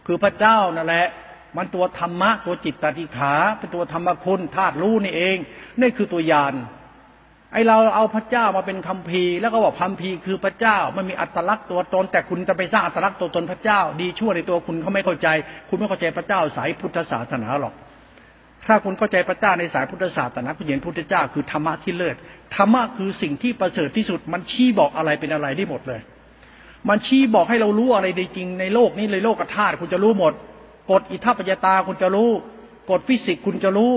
คือพระเจ้านั่นแหละ มันตัวธรรมะตัวจิตตติขาเป็นตัวธรรมคุณธาตุรู้นี่เอง นี่คือตัวยานไอเราเอาพระเจ้ามาเป็นคัมภีร์แล้วก็บอกคัมภีร์คือพระเจ้าไมันมีอัตลักษณ์ตัวตน แต่คุณจะไปสร้างอัตลักษณ์ตัวตนพระเจ้า ดีชั่วในตัวคุณเขาไม่เข้าใจ คุณไม่เข้าใจพระเจ้าสายพุทธศาสนาหรอก ถ้าคุณเข้าใจพระเจ้าในสายพุทธศาสนาคุณเห็นพุทธเจ้าคือธรรมะที่เลิศธรรมะคือสิ่งที่ประเสริฐที่สุด มันชี้บอกอะไรเป็นอะไรได้หมดเลย มันชี้บอกให้เรารู้อะไรในจริงในโลกนี้เลยโลกธาตุคุณจะรู้หมด กฎอิทัปปัญญตาคุณจะรู้ กฎฟิสิกส์คุณจะรู้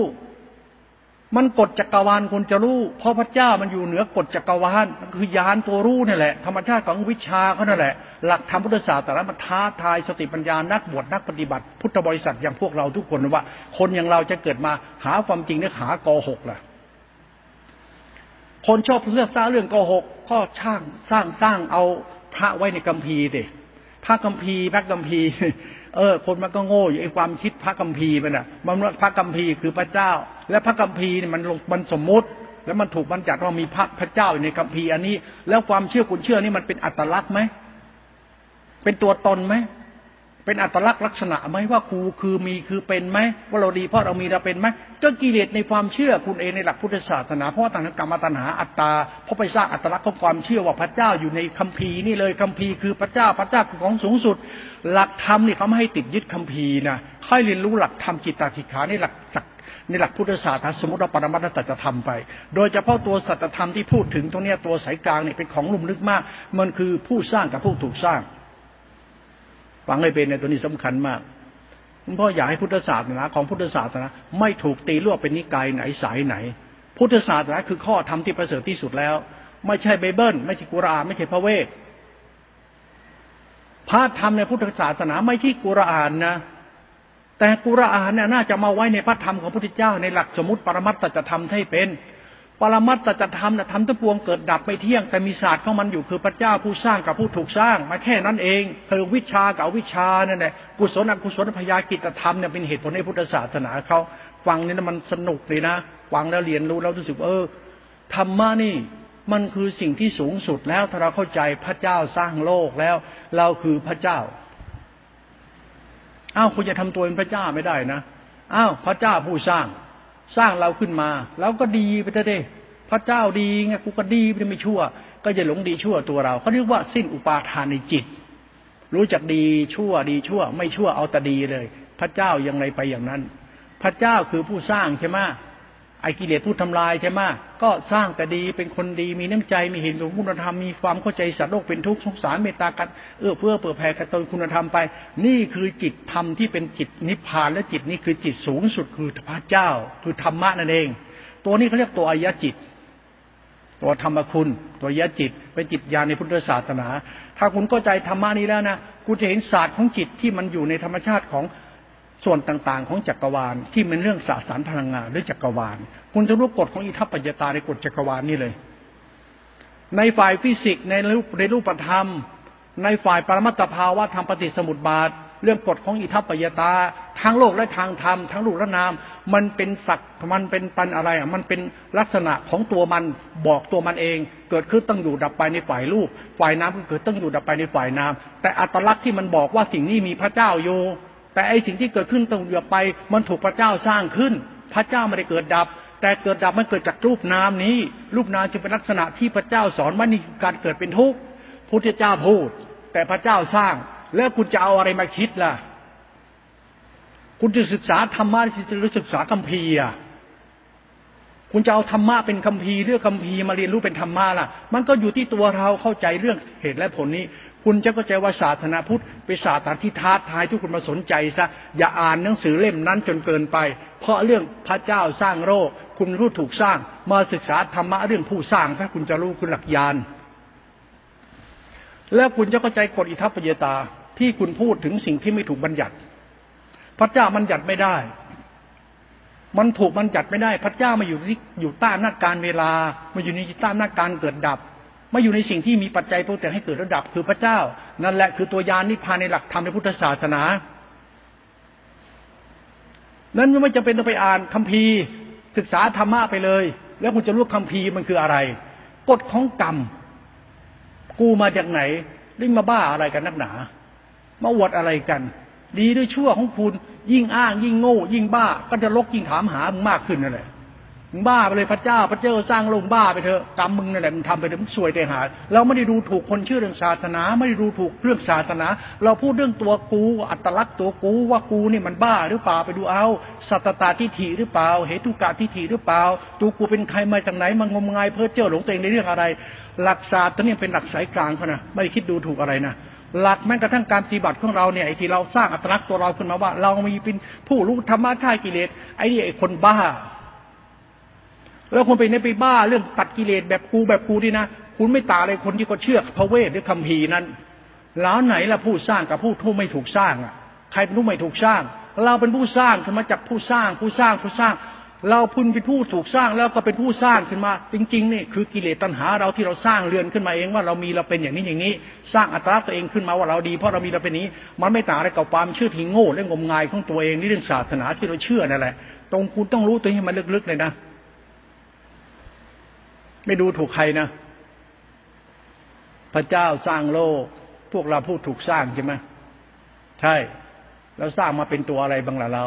มันกฎจักรวาลคุณจะรู้ เพราะพระเจ้ามันอยู่เหนือกฎจักรวาลมันคือยานตัวรู้นี่แหละ ธรรมชาติของวิชาเขานั่นแหละ หลักธรรมพุทธศาสตร์แต่ละมันท้าทายสติปัญญานักบวชนักปฏิบัติ พุทธบริษัทอย่างพวกเราทุกคนว่า คนอย่างเราจะเกิดมาหาความจริงเนี่ยหากหกล่ะ คนชอบเลือกสร้างเรื่องกหก ก็ช่างสร้างสร้างเอาพระไว้ในกัมพีเด็พระกัมพีพระกัมพี เออ คนมันก็โง่อยู่ไอ้ความคิดพระกัมพีมันอะ มันพระกัมพีคือพระเจ้า และพระกัมพีเนี่ยมันมันสมมุติ แล้วมันถูกบัญญัติว่ามีพระพระเจ้าอยู่ในกัมพีอันนี้ แล้วความเชื่อคุณเชื่อนี่มันเป็นอัตลักษณ์ไหมเป็นตัวตนไหม เป็นอัตลักษณ์ลักษณะไหมว่าครูคือมีคือเป็นไหมว่าเราดีเพราะเรามีเราเป็นไหมก็กิเลสในความเชื่อคุณเองในหลักพุทธศาสนาเพราะต่างกรรมตัณหาอัตตาเพราะไปสร้างอัตลักษณ์ของความเชื่อว่าพระเจ้าอยู่ในคัมภีร์นี่เลยคัมภีร์คือพระเจ้าพระเจ้าคือของสูงสุด หลักธรรมนี่เขาไม่ให้ติดยึดคัมภีร์นะค่อยเรียนรู้หลักธรรมจิตตติขาในหลักสักในหลักพุทธศาสนาสมมติเราปรมัตถจะทำไป โดยเฉพาะตัวสัจธรรมที่พูดถึงตรงนี้ตัวสายกลางเนี่ยเป็นของลุ่มลึกมาก มันคือผู้สร้างกับผู้ถูกสร้าง ฟังให้เป็นในตัวนี้สำคัญมากคุณพ่ออยากให้พุทธศาสนาของพุทธศาสนาไม่ถูกตีลวกเป็นนิกายไหนสายไหน พุทธศาสนาคือข้อธรรมที่ประเสริฐที่สุดแล้ว ไม่ใช่ไบเบิล ไม่ใช่กุรอานไม่ใช่พระเวทพระธรรมในพุทธศาสนาไม่ใช่กุรอานนะ แต่กุรอานเนี่ยน่าจะมาไว้ในพระธรรมของพระพุทธเจ้าในหลักสมมติปรมัตตจะทำให้เป็น ปรมัตตจะทำนะทำทั้งปวงเกิดดับไม่เที่ยง แต่มีศาสตร์ของมันอยู่คือพระเจ้าผู้สร้างกับผู้ถูกสร้าง มาแค่นั้นเองคือวิชากับวิชานั่นแหละกุศลอกุศลพยากิจธรรมเนี่ยเป็นเหตุผลในพุทธศาสนาเขาฟังเนี่นะมันสนุกเลยนะฟังแล้วเรียนรู้แล้วรู้สึกเออธรรมะนี่มันคือสิ่งที่สูงสุดแล้วถ้าเราเข้าใจพระเจ้าสร้างโลกแล้ว เราคือพระเจ้าอ้าวคุณจะทำตัวเป็นพระเจ้าไม่ได้นะอ้าวพระเจ้าผู้สร้าง สร้างเราขึ้นมาแล้วก็ดีไปเถอะพระเจ้าดีไงกูก็ดีไม่ชั่ว ก็จะหลงดีชั่วตัวเราเขาเรียกว่าสิ้นอุปาทานในจิต รู้จักดีชั่วดีชั่ว ไม่ชั่วเอาแต่ดีเลย พระเจ้ายังไงไปอย่างนั้น พระเจ้าคือผู้สร้างใช่ไหม ไอ้กิเลสผู้ทำลายใช่ไหมก็สร้างแต่ดีเป็นคนดีมีน้ำใจมีเห็นสมคุณธรรมมีความเข้าใจสัตว์โลกเป็นทุกข์สงสารเมตตากันเอื้อเพื่อเปิดแผ่กระตุนคุณธรรมไป นี่คือจิตธรรมที่เป็นจิตนิพพานและจิตนี้คือจิตสูงสุดคือพระเจ้า คือธรรมะนั่นเอง ตัวนี้เขาเรียกตัวอายะจิต ตัวธรรมคุณ ตัวยะจิตเป็นจิตญาณในพุทธศาสนา ถ้าคุณเข้าใจธรรมะนี้แล้วนะคุณจะเห็นศาสตร์ของจิตที่มันอยู่ในธรรมชาติของ ส่วนต่างๆ ของจักรวาลที่เป็นเรื่องสสารพลังงานหรือจักรวาล คุณจะรู้กฎของอิทัปปัญญาตาในกฎจักรวาลนี่เลย ในฝ่ายฟิสิกส์ในรูปในรูปธรรม ในฝ่ายปรมัตถภาวะธรรมปฏิสมุติบาท เรื่องกฎของอิทัปปัญญาตาทั้งโลกและทางธรรมทั้งรูปและนาม มันเป็นสักมันเป็นปันอะไรอะมันเป็นลักษณะของตัวมันบอกตัวมันเอง เกิดขึ้นต้องอยู่ดับไปในฝ่ายรูป ฝ่ายน้ำก็เกิดต้องอยู่ดับไปในฝ่ายน้ำแต่อัตลักษณ์ที่มันบอกว่าสิ่งนี้มีพระเจ้าอยู่ แต่ไอสิ่งที่เกิดขึ้นตรงเดียวไป มันถูกพระเจ้าสร้างขึ้น พระเจ้าไม่ได้เกิดดับแแต่เกิดดับมันเกิดจากรูปนามนี้ รูปนามจึงเป็นลักษณะที่พระเจ้าสอนว่านี่คือการเกิดเป็นทุกข์พุทธเจ้าพูด แต่พระเจ้าสร้าง แล้วคุณจะเอาอะไรมาคิดล่ะ คุณจะศึกษาธรรมะหรือศึกษาคัมภีร์ คุณจะเอาธรรมะเป็นคัมภีร์เรื่องคัมภีร์มาเรียนรู้เป็นธรรมะล่ะ มันก็อยู่ที่ตัวเราเข้าใจเรื่องเหตุและผลนี้ คุณจะเข้าใจว่าศาสนาพุทธเป็นศาสนาที่ท้าทายทุกคนมาสนใจซะอย่าอ่านหนังสือเล่มนั้นจนเกินไป เพราะเรื่องพระเจ้าสร้างโลกคุณรู้ถูกสร้าง มาศึกษาธรรมะเรื่องผู้สร้างถ้าคุณจะรู้คุณหลักญาณแล้วคุณจะเข้าใจกฎอิทัปปยตาที่คุณพูดถึงสิ่งที่ไม่ถูกบัญญัติ พระเจ้าบัญญัติไม่ได้ มันถูกมันจัดไม่ได้ พระเจ้ามาอยู่ที่อยู่ใต้อำนาจการเวลา มาอยู่ในใต้อำนาจการเกิดดับมาอยู่ในสิ่งที่มีปัจจัยปรุงแต่งให้เกิดระดับ คือพระเจ้า นั่นแหละคือตัวยานนิพพานในหลักธรรมในพุทธศาสนา นั้นไม่จำเป็นต้องไปอ่านคัมภีร์ศึกษาธรรมะไปเลย แล้วคุณจะรู้คัมภีร์มันคืออะไรกฎของกรรม กูมาจากไหนได้มาบ้าอะไรกันนักหนา มาอวดอะไรกัน ดีด้วยชั่วของคุณ ยิ่งอ้างยิ่งโง่ ยิ่งบ้า ก็จะลกยิ่งถามหามึงมากขึ้นนั่นแหละมึงบ้าไปเลยพระเจ้าพระเจ้าสร้างโลกบ้าไปเถอะกรรมมึงนั่นแหละมึงทำไปเถอะมึงสวยแต่หาเราไม่ได้ดูถูกคนเชื่อเรื่องศาสนา ไม่ได้ดูถูกเรื่องศาสนา เราพูดเรื่องตัวกู อัตลักษณ์ตัวกูว่ากูนี่มันบ้าหรือเปล่าไปดูเอาสัตตาทิฏฐิหรือเปล่า เหตุกาทิฏฐิหรือเปล่า ตัวกูเป็นใครมาจากไหนมางมงายเพ้อเจ้าหลงตัวเองในเรื่องอะไร หลักศาสตร์ตัวนี้เป็นหลักสายกลางเขานะไม่คิดดูถูกอะไรนะ หลักแม้กระทั่งการปฏิบัติของเราเนี่ยไอ้ที่เราสร้างอัตลักษณ์ตัวเราขึ้นมาว่า เรามีเป็นผู้รู้ธรรมะข่ากิเลสไอ้นี่ไอ้คนบ้า แล้วคนไปในไปบ้าเรื่องตัดกิเลสแบบกูแบบกูดีนะคุณไม่ตาเลยคนที่ก็เชื่อพระเวทหรือคำพีนั้น แล้วไหนล่ะผู้สร้างกับผู้ทูไม่ถูกสร้างอะ ใครเป็นผู้ไม่ถูกสร้าง เราเป็นผู้สร้างขึ้นมาจากผู้สร้างผู้สร้างผู้สร้าง เราพุนเป็นผู้ถูกสร้างแล้วก็เป็นผู้สร้างขึ้นมา จริง ๆ นี่คือกิเลสตัณหาเราที่เราสร้างเรือนขึ้นมาเองว่าเรามีเราเป็นอย่างนี้อย่างนี้ สร้างอัตราตัวเองขึ้นมาว่าเราดีเพราะเรามีเราเป็นนี้ มันไม่ต่างอะไรกับความเชื่อที่โง่และงมงายของตัวเองนี่เรื่องศาสนาที่เราเชื่อนั่นแหละ ตรงคุณต้องรู้ตัวนี้มันลึกๆเลยนะ ไม่ดูถูกใครนะ พระเจ้าสร้างโลก พวกเราผู้ถูกสร้างใช่ไหมใช่ แล้วสร้างมาเป็นตัวอะไรบ้างล่ะเรา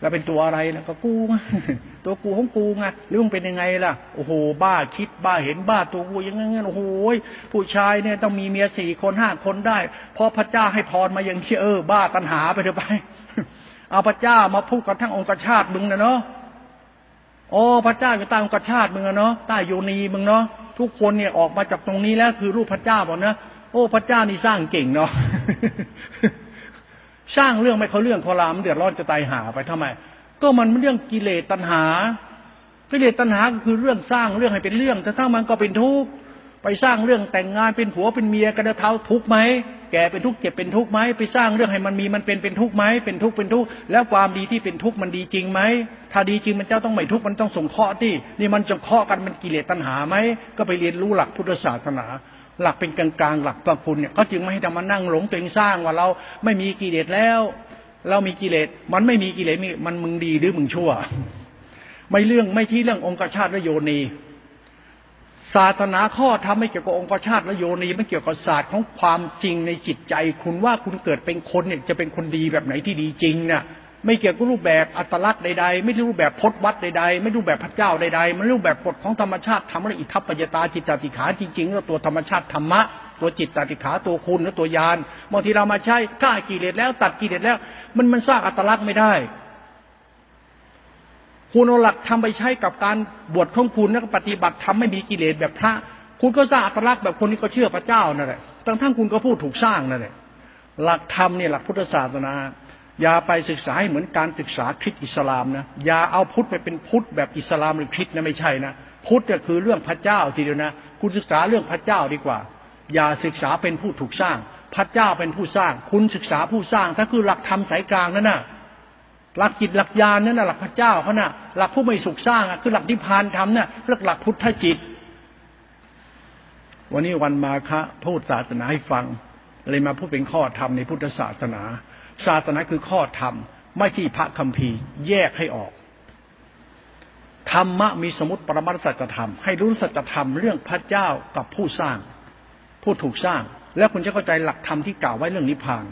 แล้วเป็นตัวอะไรล้วก็กูตัวกูของกูไงหรือมึงเป็นยังไงล่ะโอ้โห บ้าคิดบ้าเห็นบ้าตัวกูยังไงโอ้โหผู้ชายเนี่ยต้องมีเมียสี่คนห้าคนได้เพราะพระเจ้าให้พรมาอย่างเชื่อเออบ้าตัณหาไปเถอะไป เอาพระเจ้ามาพูดกับทั้งองค์ชาติมึงนะเนาะโอ้พระเจ้าอยู่ใต้องค์ชาติมึงอะเนาะใต้โยนีมึงเนาะทุกคนเนี่ยออกมาจากตรงนี้แล้วคือรูปพระเจ้าบอกนะโอ้พระเจ้านี่สร้างเก่งเนาะ สร้างเรื่องไม่เขาเรื่องเขารามเดือดร้อนจะตายหาไปทำไม ก็มันเรื่องกิเลสตัณหา กิเลสตัณหาก็คือเรื่องสร้างเรื่องให้เป็นเรื่อง แต่ถ้ามันก็เป็นทุกข์ไปสร้างเรื่องแต่งงานเป็นผัวเป็นเมียกันเท้าทุกข์ไหมแก่เป็นทุกข์เจ็บเป็นทุกข์ไหมไปสร้างเรื่องให้มันมีมันเป็นเป็นทุกข์ไหมเป็นทุกข์เป็นทุกข์แล้วความดีที่เป็นทุกข์มันดีจริงไหมถ้าดีจริงมันเจ้าต้องไม่ทุกข์มันต้องส่งเคราะห์ที่นี่มันจะเคราะห์กันมันกิเลสตัณหาไหมก็ไปเรียนรู้หลักพุทธศาสนา หลักเป็นกลางๆหลักพระคุณเนี่ยเขาจึงไม่ให้ทำมานั่งหลงตัวเองสร้างว่าเราไม่มีกิเลสแล้ว เรามีกิเลสมันไม่มีกิเลสมีมันมึงดีหรือมึงชั่ว ไม่เรื่องไม่ที่เรื่ององค์ชาติและโยนีศาสนาข้อทำไม่เกี่ยวกับองค์ชาติและโยนีไม่เกี่ยวกับศาสตร์ของความจริงในจิตใจ คุณว่าคุณเกิดเป็นคนเนี่ยจะเป็นคนดีแบบไหนที่ดีจริงเนี่ย ไม่เกี่ยวกับรูปแบบอัตลักษณ์ใดๆ ไม่รูปแบบพจนวัดใดๆ ไม่รูปแบบพระเจ้าใดๆ มันรูปแบบกฎของธรรมชาติทำอะไรอิทัปปัจตาจิตตติขาจริงๆแล้วตัวธรรมชาติธรรมะ ตัวจิตตติขาตัวคุณและตัวยานบางทีเรามาใช้ฆ่ากิเลสแล้ว ตัดกิเลสแล้ว มันมันสร้างอัตลักษณ์ไม่ได้ คุณเอาหลักทำไปใช้กับการบวชของคุณแล้วก็ปฏิบัติทำไม่มีกิเลสแบบพระ คุณก็สร้างอัตลักษณ์แบบคนที่เขาเชื่อพระเจ้านั่นแหละทั้งทั้งคุณก็พูดถูกสร้างนั่นแหละหลักธรรมเนี่ยหลักพุทธศาสนา อย่าไปศึกษาให้เหมือนการศึกษาคริสต์อิสลามนะอย่าเอาพุทธไปเป็นพุทธแบบอิสลามหรือคริสต์นะไม่ใช่นะพุทธก็คือเรื่องพระเจ้าทีเดียวนะ คุณศึกษาเรื่องพระเจ้าดีกว่า อย่าศึกษาเป็นผู้ถูกสร้าง พระเจ้าเป็นผู้สร้าง คุณศึกษาผู้สร้างถ้าคือหลักธรรมสายกลางนั่นน่ะหลักจิตหลักญาณนั่นน่ะหลักพระเจ้าเขาน่ะหลักผู้ไม่สุขสร้างอะคือหลักนิพพานธรรมน่ะเรียกหลักพุทธจิต วันนี้วันมาคะพูดศาสนาให้ฟังเลยมาพูดเป็นข้อธรรมในพุทธศาสนา ศาสนาคือข้อธรรม ไม่ที่พระคัมภีร์แยกให้ออก ธรรมะมีสมุติปรมัตสัจธรรม ให้รู้สัจธรรมเรื่องพระเจ้ากับผู้สร้าง ผู้ถูกสร้าง แล้วคุณจะเข้าใจหลักธรรมที่กล่าวไว้เรื่องนิพพาน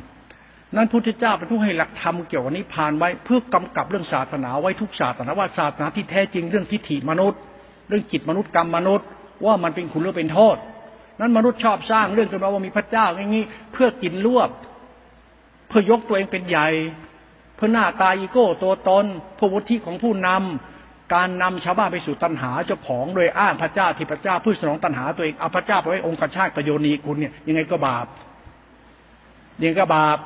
นั้นพุทธเจ้าเป็นผู้ให้หลักธรรมเกี่ยวกับนิพพานไว้เพื่อกำกับเรื่องศาสนาไว้ทุกศาสนาว่าศาสนาที่แท้จริงเรื่องทิฏฐิมนุษย์ เรื่องจิตมนุษย์กรรมมนุษย์ ว่ามันเป็นคุณหรือเป็นโทษนั้นมนุษย์ชอบสร้างเรื่องขึ้นมาว่ามีพระเจ้าอย่างนี้ เพื่อกินรวบ พื่อยกตัวเองเป็นใหญ่ เพื่อหน้าตาอีโก้ตัวตนผู้วุฒิของผู้นำการนำชาวบ้านไปสู่ตัณหาเจ้าของโดยอ้างพระเจ้าที่พระเจ้าเพื่อสนองตัณหาตัวเองเอาพระเจ้าไปไว้องค์ชาติกโยนีคุณเนี่ยยังไงก็บาปยังไงก็บาป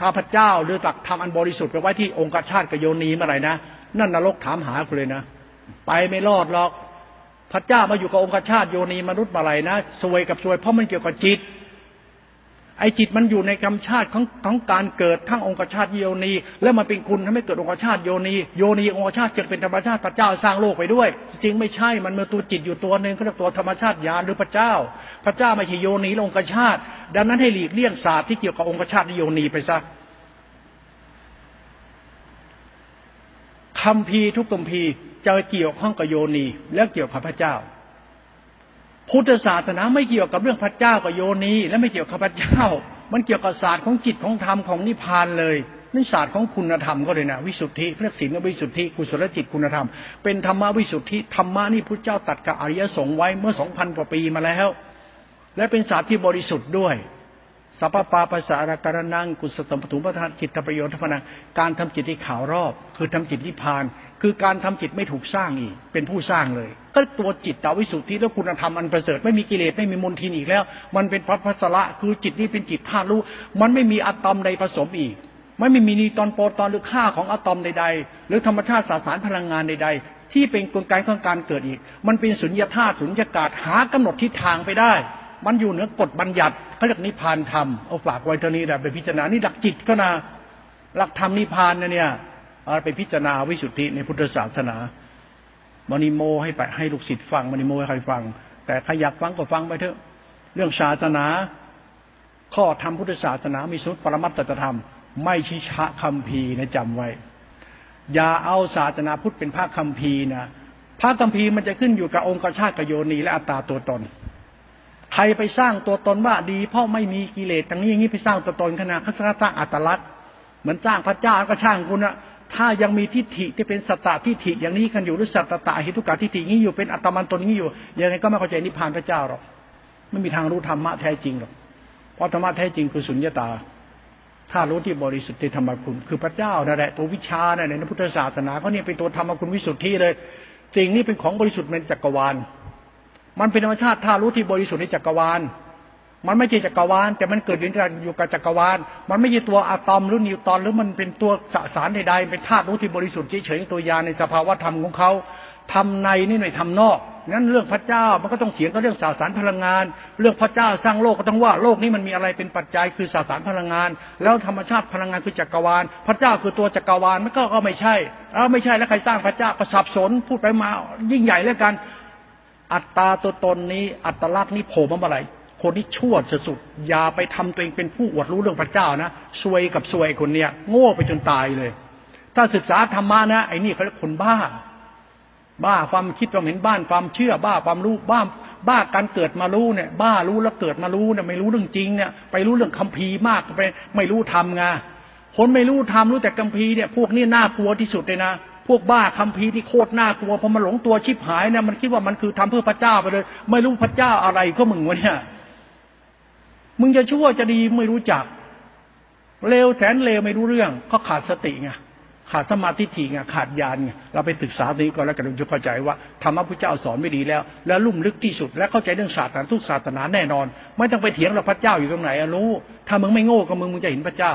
ข้าพระเจ้าหรือหลักธรรมอันบริสุทธิ์ไปไว้ที่องค์ชาติกโยนีเมื่อไหร่นะนั่นนรกถามหาคุณเลยนะ ไปไม่รอดหรอกพระเจ้ามาอยู่กับองค์ชาติโยนีมนุษย์เมื่อไหร่นะ สวยกับสวยเพราะมันเกี่ยวกับจิต ไอ้จิตมันอยู่ในกรรมชาติของของการเกิดทั้งองค์ชาติโยนี แล้วมันเป็นคุณทำให้เกิดองค์ชาติโยนีโยนีองค์ชาติจึงเป็นธรรมชาติพระเจ้าสร้างโลกไปด้วย จริงไม่ใช่มันมีตัวจิตอยู่ตัวหนึ่งก็เรียกตัวธรรมชาติญาณหรือพระเจ้า พระเจ้าไม่ใช่โยนีองค์ชาติ ดังนั้นให้หลีกเลี่ยงศาสตร์ที่เกี่ยวกับองค์ชาติโยนีไปซะคำพีทุกคำพีจะเกี่ยวข้องกับโยนีและเกี่ยวกับพระเจ้า พุทธศาสนาไม่เกี่ยวกับเรื่องพระเจ้ากับโยนีและไม่เกี่ยวกับพระเจ้า มันเกี่ยวกับศาสตร์ของจิตของธรรมของนิพพานเลยนี่ศาสตร์ของคุณธรรมก็เลยนะวิสุทธิเรียกศีลวิสุทธิกุศลจิตคุณธรรม เป็นธรรมวิสุทธิธรรมะนี่พระเจ้าตัดกับอริยสงฆ์ไว้เมื่อสองพันกว่าปีมาแล้ว และเป็นศาสตร์ที่บริสุทธิ์ด้วย สัพปาภาษาอาการนังกุศลปฐุมประธานจิตประโยชน์ทพนังการทำจิตที่ขาวรอบ คือทำจิตนิพพาน คือการทำจิตไม่ถูกสร้างอีก เป็นผู้สร้างเลย ก็ตัวจิตตาวิสุทธิและคุณธรรมอันประเสริฐไม่มีกิเลสไม่มีมลทินอีกแล้ว มันเป็นพัพัสระคือจิตนี้เป็นจิตธาตุรู้ มันไม่มีอะตอมใดผสมอีกไม่มีนีตอนโปรตอนหรือค่าของอะตอมใดๆ หรือธรรมชาติสสารพลังงานใดๆ ที่เป็นกลไกของการเกิดอีก มันเป็นสุญญาธาตุสุญญากาศหากำหนดทิศทางไปได้ มันอยู่เหนือกฎบัญญัติเขาเรียกนิพานธรรมเอาฝากไว้เท่านี้แหละไปพิจารณานี่หลักจิตก็นะหลักธรรมนิพานนะเนี่ยเอาไปพิจารณาวิสุทธิในพุทธศาสนามณีโมให้ไปให้ลูกศิษย์ฟังมณีโมให้ใครฟัง แต่ใครอยากฟังก็ฟังไปเถอะ เรื่องศาสนา ข้อธรรมพุทธศาสนา มีสุดปรมัตตธรรม ไม่ชิชะคำพีนะจำไว้ อย่าเอาศาสนาพุทธเป็นพระคำพีนะพระคำพีมันจะขึ้นอยู่กับองค์ชาติกโยนีและอัตตาตัวตน ใครไปสร้างตัวตนว่าดี เพราะไม่มีกิเลสอย่างนี้อย่างนี้ไปสร้างตัวตนขนาดเขาสร้างอัตลักษณ์เหมือนสร้างพระเจ้าก็ช่างคุณอะถ้ายังมีทิฏฐิที่เป็นสัตตทิฏฐิอย่างนี้กันอยู่หรือสัตตะหิทุกาทิฏฐินี้อยู่เป็นอัตมันตนนี้อยู่ยังไงก็ไม่เข้าใจนิพพานพระเจ้าหรอกไม่มีทางรู้ธรรมะแท้จริงหรอกเพราะธรรมะแท้จริงคือสุญญตา ถ้ารู้ที่บริสุทธิ์ธรรมคุณ คือพระเจ้านั่นแหละตัววิชาเนี่ยในพุทธศาสนาเขาเนี่ยเป็นตัวธรรมคุณวิสุทธิเลย สิ่งนี้เป็นของบริสุทธิ์ในจักรวาล มันเป็นธรรมชาติถ้ารู้ที่บริสุทธิ์ในจักรวาล มันไม่ใช่จักรวาล แต่มันเกิดอยู่กับจักรวาล มันไม่ใช่ตัวอะตอมหรือนิวตอนหรือมันเป็นตัวสสารใดๆเป็นธาตุรู้ที่บริสุทธิ์เฉยๆตัวยาในสภาวะธรรมของเขาทำในนี่หน่อยทำนอกนั้นเรื่องพระเจ้ามันก็ต้องเถียงกับเรื่องสาสารพลังงาน เรื่องพระเจ้าสร้างโลกก็ต้องว่าโลกนี้มันมีอะไรเป็นปัจจัยคือสสารพลังงาน แล้วธรรมชาติพลังงานคือจักรวาล พระเจ้าคือตัวจักรวาลมันก็ก็ไม่ใช่แล้วไม่ใช่แล้วใครสร้างพระเจ้าก็สับสนพูดไปมายิ่งใหญ่แล้วกัน อัตตาตัวตนนี้ อัตลักษณ์นี้โผล่มาเมื่อไหร่คนที่ชั่วสุดๆอย่าไปทำตัวเองเป็นผู้อวดรู้เรื่องพระเจ้านะซวยกับซวยคนเนี้ยโง่ไปจนตายเลย ถ้าศึกษาธรรมะนะไอ้นี่เขาเรียกคนบ้า บ้าความคิดความเห็นบ้านความเชื่อบ้าความรู้บ้าบ้าการเกิดมารู้เนี่ย บ้ารู้แล้วเกิดมารู้เนี่ยไม่รู้เรื่องจริงเนี่ยไปรู้เรื่องคัมภีร์มากไปไม่รู้ทำไงคนไม่รู้ทำรู้แต่คัมภีร์เนี่ยพวกนี้น่ากลัวที่สุดเลยนะ วกบ้าคัมภีร์ที่โคตรน่ากลัวพอมันหลงตัวชิบหายเนี่ยมันคิดว่ามันคือทำเพื่อพระเจ้าไปเลย ไม่รู้พระเจ้าอะไรก็มึงวะเนี่ยมึงจะชั่วจะดีไม่รู้จักเลวแสนเลวไม่รู้เรื่อง ก็ขาดสติไงขาดสมาธิถี่ไงขาดญาณไงเราไปศึกษาตรงนี้ก่อนแล้วกันจะเข้าใจว่าธรรมะพระเจ้าสอนไม่ดีแล้ว แล้วลุ่มลึกที่สุด และเข้าใจเรื่องศาสตร์ทุกศาสนาแน่นอน ไม่ต้องไปเถียงเราพระเจ้าอยู่ตรงไหนรู้ถ้ามึงไม่โง่กับมึงมึงจะเห็นพระเจ้า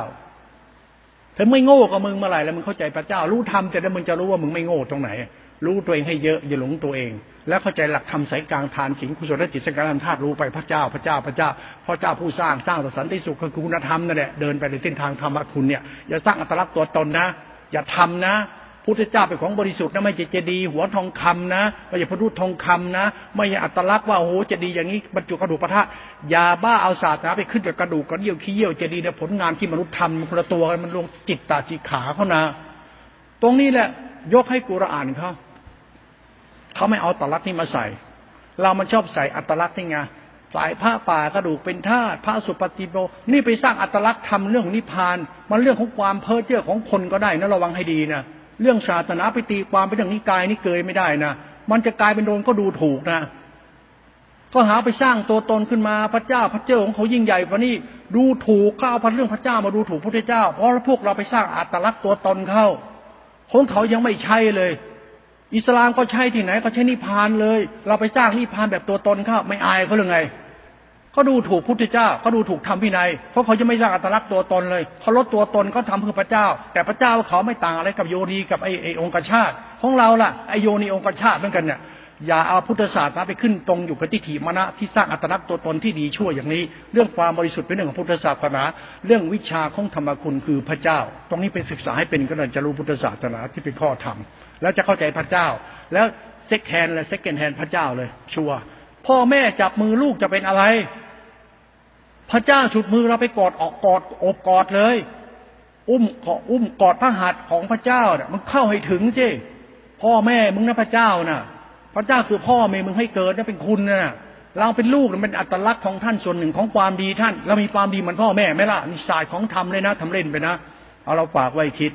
ถ้าไม่โง่กับมึงเมื่อไหร่แล้วมึงเข้าใจพระเจ้า รู้ธรรมจะได้มึงจะรู้ว่ามึงไม่โง่ตรงไหน รู้ตัวเองให้เยอะอย่าหลงตัวเอง แล้วเข้าใจหลักธรรมสายกลางทานสิงคุศลจิตสังการธาตุรู้ไปพระเจ้าพระเจ้าพระเจ้าพระเจ้าผู้สร้างสร้างสันติสุขคือคุณธรรมนั่นแหละเดินไปในเส้นทางธรรมะคุณเนี่ยอย่าสร้างอัตลักษณ์ตัวตนนะ อย่าทำนะ พุทธเจ้าเป็นของบริสุทธิ์นะไม่ใช่เจดีหัวทองคำนะไม่ใช่พระรูปทองคำนะ ไม่ใช่อัตลักษณ์ว่าโอ้โหเจดีอย่างนี้บรรจุกระดูกพระธาตุยาบ้าเอาศาสนาไปขึ้นกับกระดูกกระเดี่ยวขี้เยี่ยวเจดีเนี่ยผลงานที่มนุษย์ทำมันคนละตัวกันมันลงจิตตาจิขาเขานะ ตรงนี้แหละยกให้กุรอานเขาเขาไม่เอาอัตลักษณ์นี้มาใส่ เรามันชอบใส่อัตลักษณ์นี่ไงฝ่ายพระป่ากระดูกเป็นธาตุพระสุปฏิโปนี่ไปสร้างอัตลักษณ์ทำเรื่องนิพพาน มันเรื่องของความเพ้อเจ้อของคนก็ได้นะระวังให้ดีนะ เรื่องศาสนาไปตีความไปเรื่องนิกายนี่เกยไม่ได้นะมันจะกลายเป็นโดนก็ดูถูกนะก็หาไปสร้างตัวตนขึ้นมาพระเจ้าพระเจ้าของเขายิ่งใหญ่กว่านี้ดูถูกข้าวพันเรื่องพระเจ้ามาดูถูกพระเจ้า เพราะพวกเราไปสร้างอัตลักษณ์ตัวตนเข้าของเขายังไม่ใช่เลย อิสลามก็ใช่ที่ไหนก็ใช้นิพานเลย เราไปสร้างนิพานแบบตัวตนเข้าไม่อายเขาหรือไง ก็ดูถูกพุทธเจ้าก็ดูถูกทำพินัย เพราะเขาจะไม่สร้างอัตลักษณ์ตัวตนเลยเขาลดตัวตนก็ทำเพื่อพระเจ้า แต่พระเจ้าเขาไม่ต่างอะไรกับโยนีกับไอ้ไอองค์ชาติ ของเราล่ะไอโยนีองค์ชาติเหมือนกันเนี่ยอย่าเอาพุทธศาสนาไปขึ้นตรงอยู่กับทิฏฐิมณะที่สร้างอัตลักษณ์ตัวตนที่ดีชั่วอย่างนี้ เรื่องความบริสุทธิ์เป็นเรื่องของพุทธศาสนา เรื่องวิชาของธรรมคุณคือพระเจ้า ตรงนี้เป็นศึกษาให้เป็นก็เลยจะรู้พุทธศาสนาที่เป็นข้อธรรมแล้วจะเข้าใจพระเจ้า แล้วเซ็กแฮนเลยเซ็กเกนแฮนพระเจ้าเลยชัวพ่อแม่จับมือลูกจะเป็นอะไร พระเจ้าฉุดมือเราไปกอดออกกอดอบกอดเลย อุ้มขออุ้มกอดพระหัตถ์ของพระเจ้าเนี่ยมันเข้าให้ถึงสิพ่อแม่มึงนะพระเจ้าน่ะ พระเจ้าคือพ่อแม่มึงให้เกิดนี่เป็นคุณนะเราเป็นลูกมันเป็นอัตลักษณ์ของท่านส่วนหนึ่งของความดีท่าน เรามีความดีเหมือนพ่อแม่ไหมล่ะนี่ศาสตร์ของธรรมเลยนะทำเล่นไปนะเอาเราฝากไว้คิด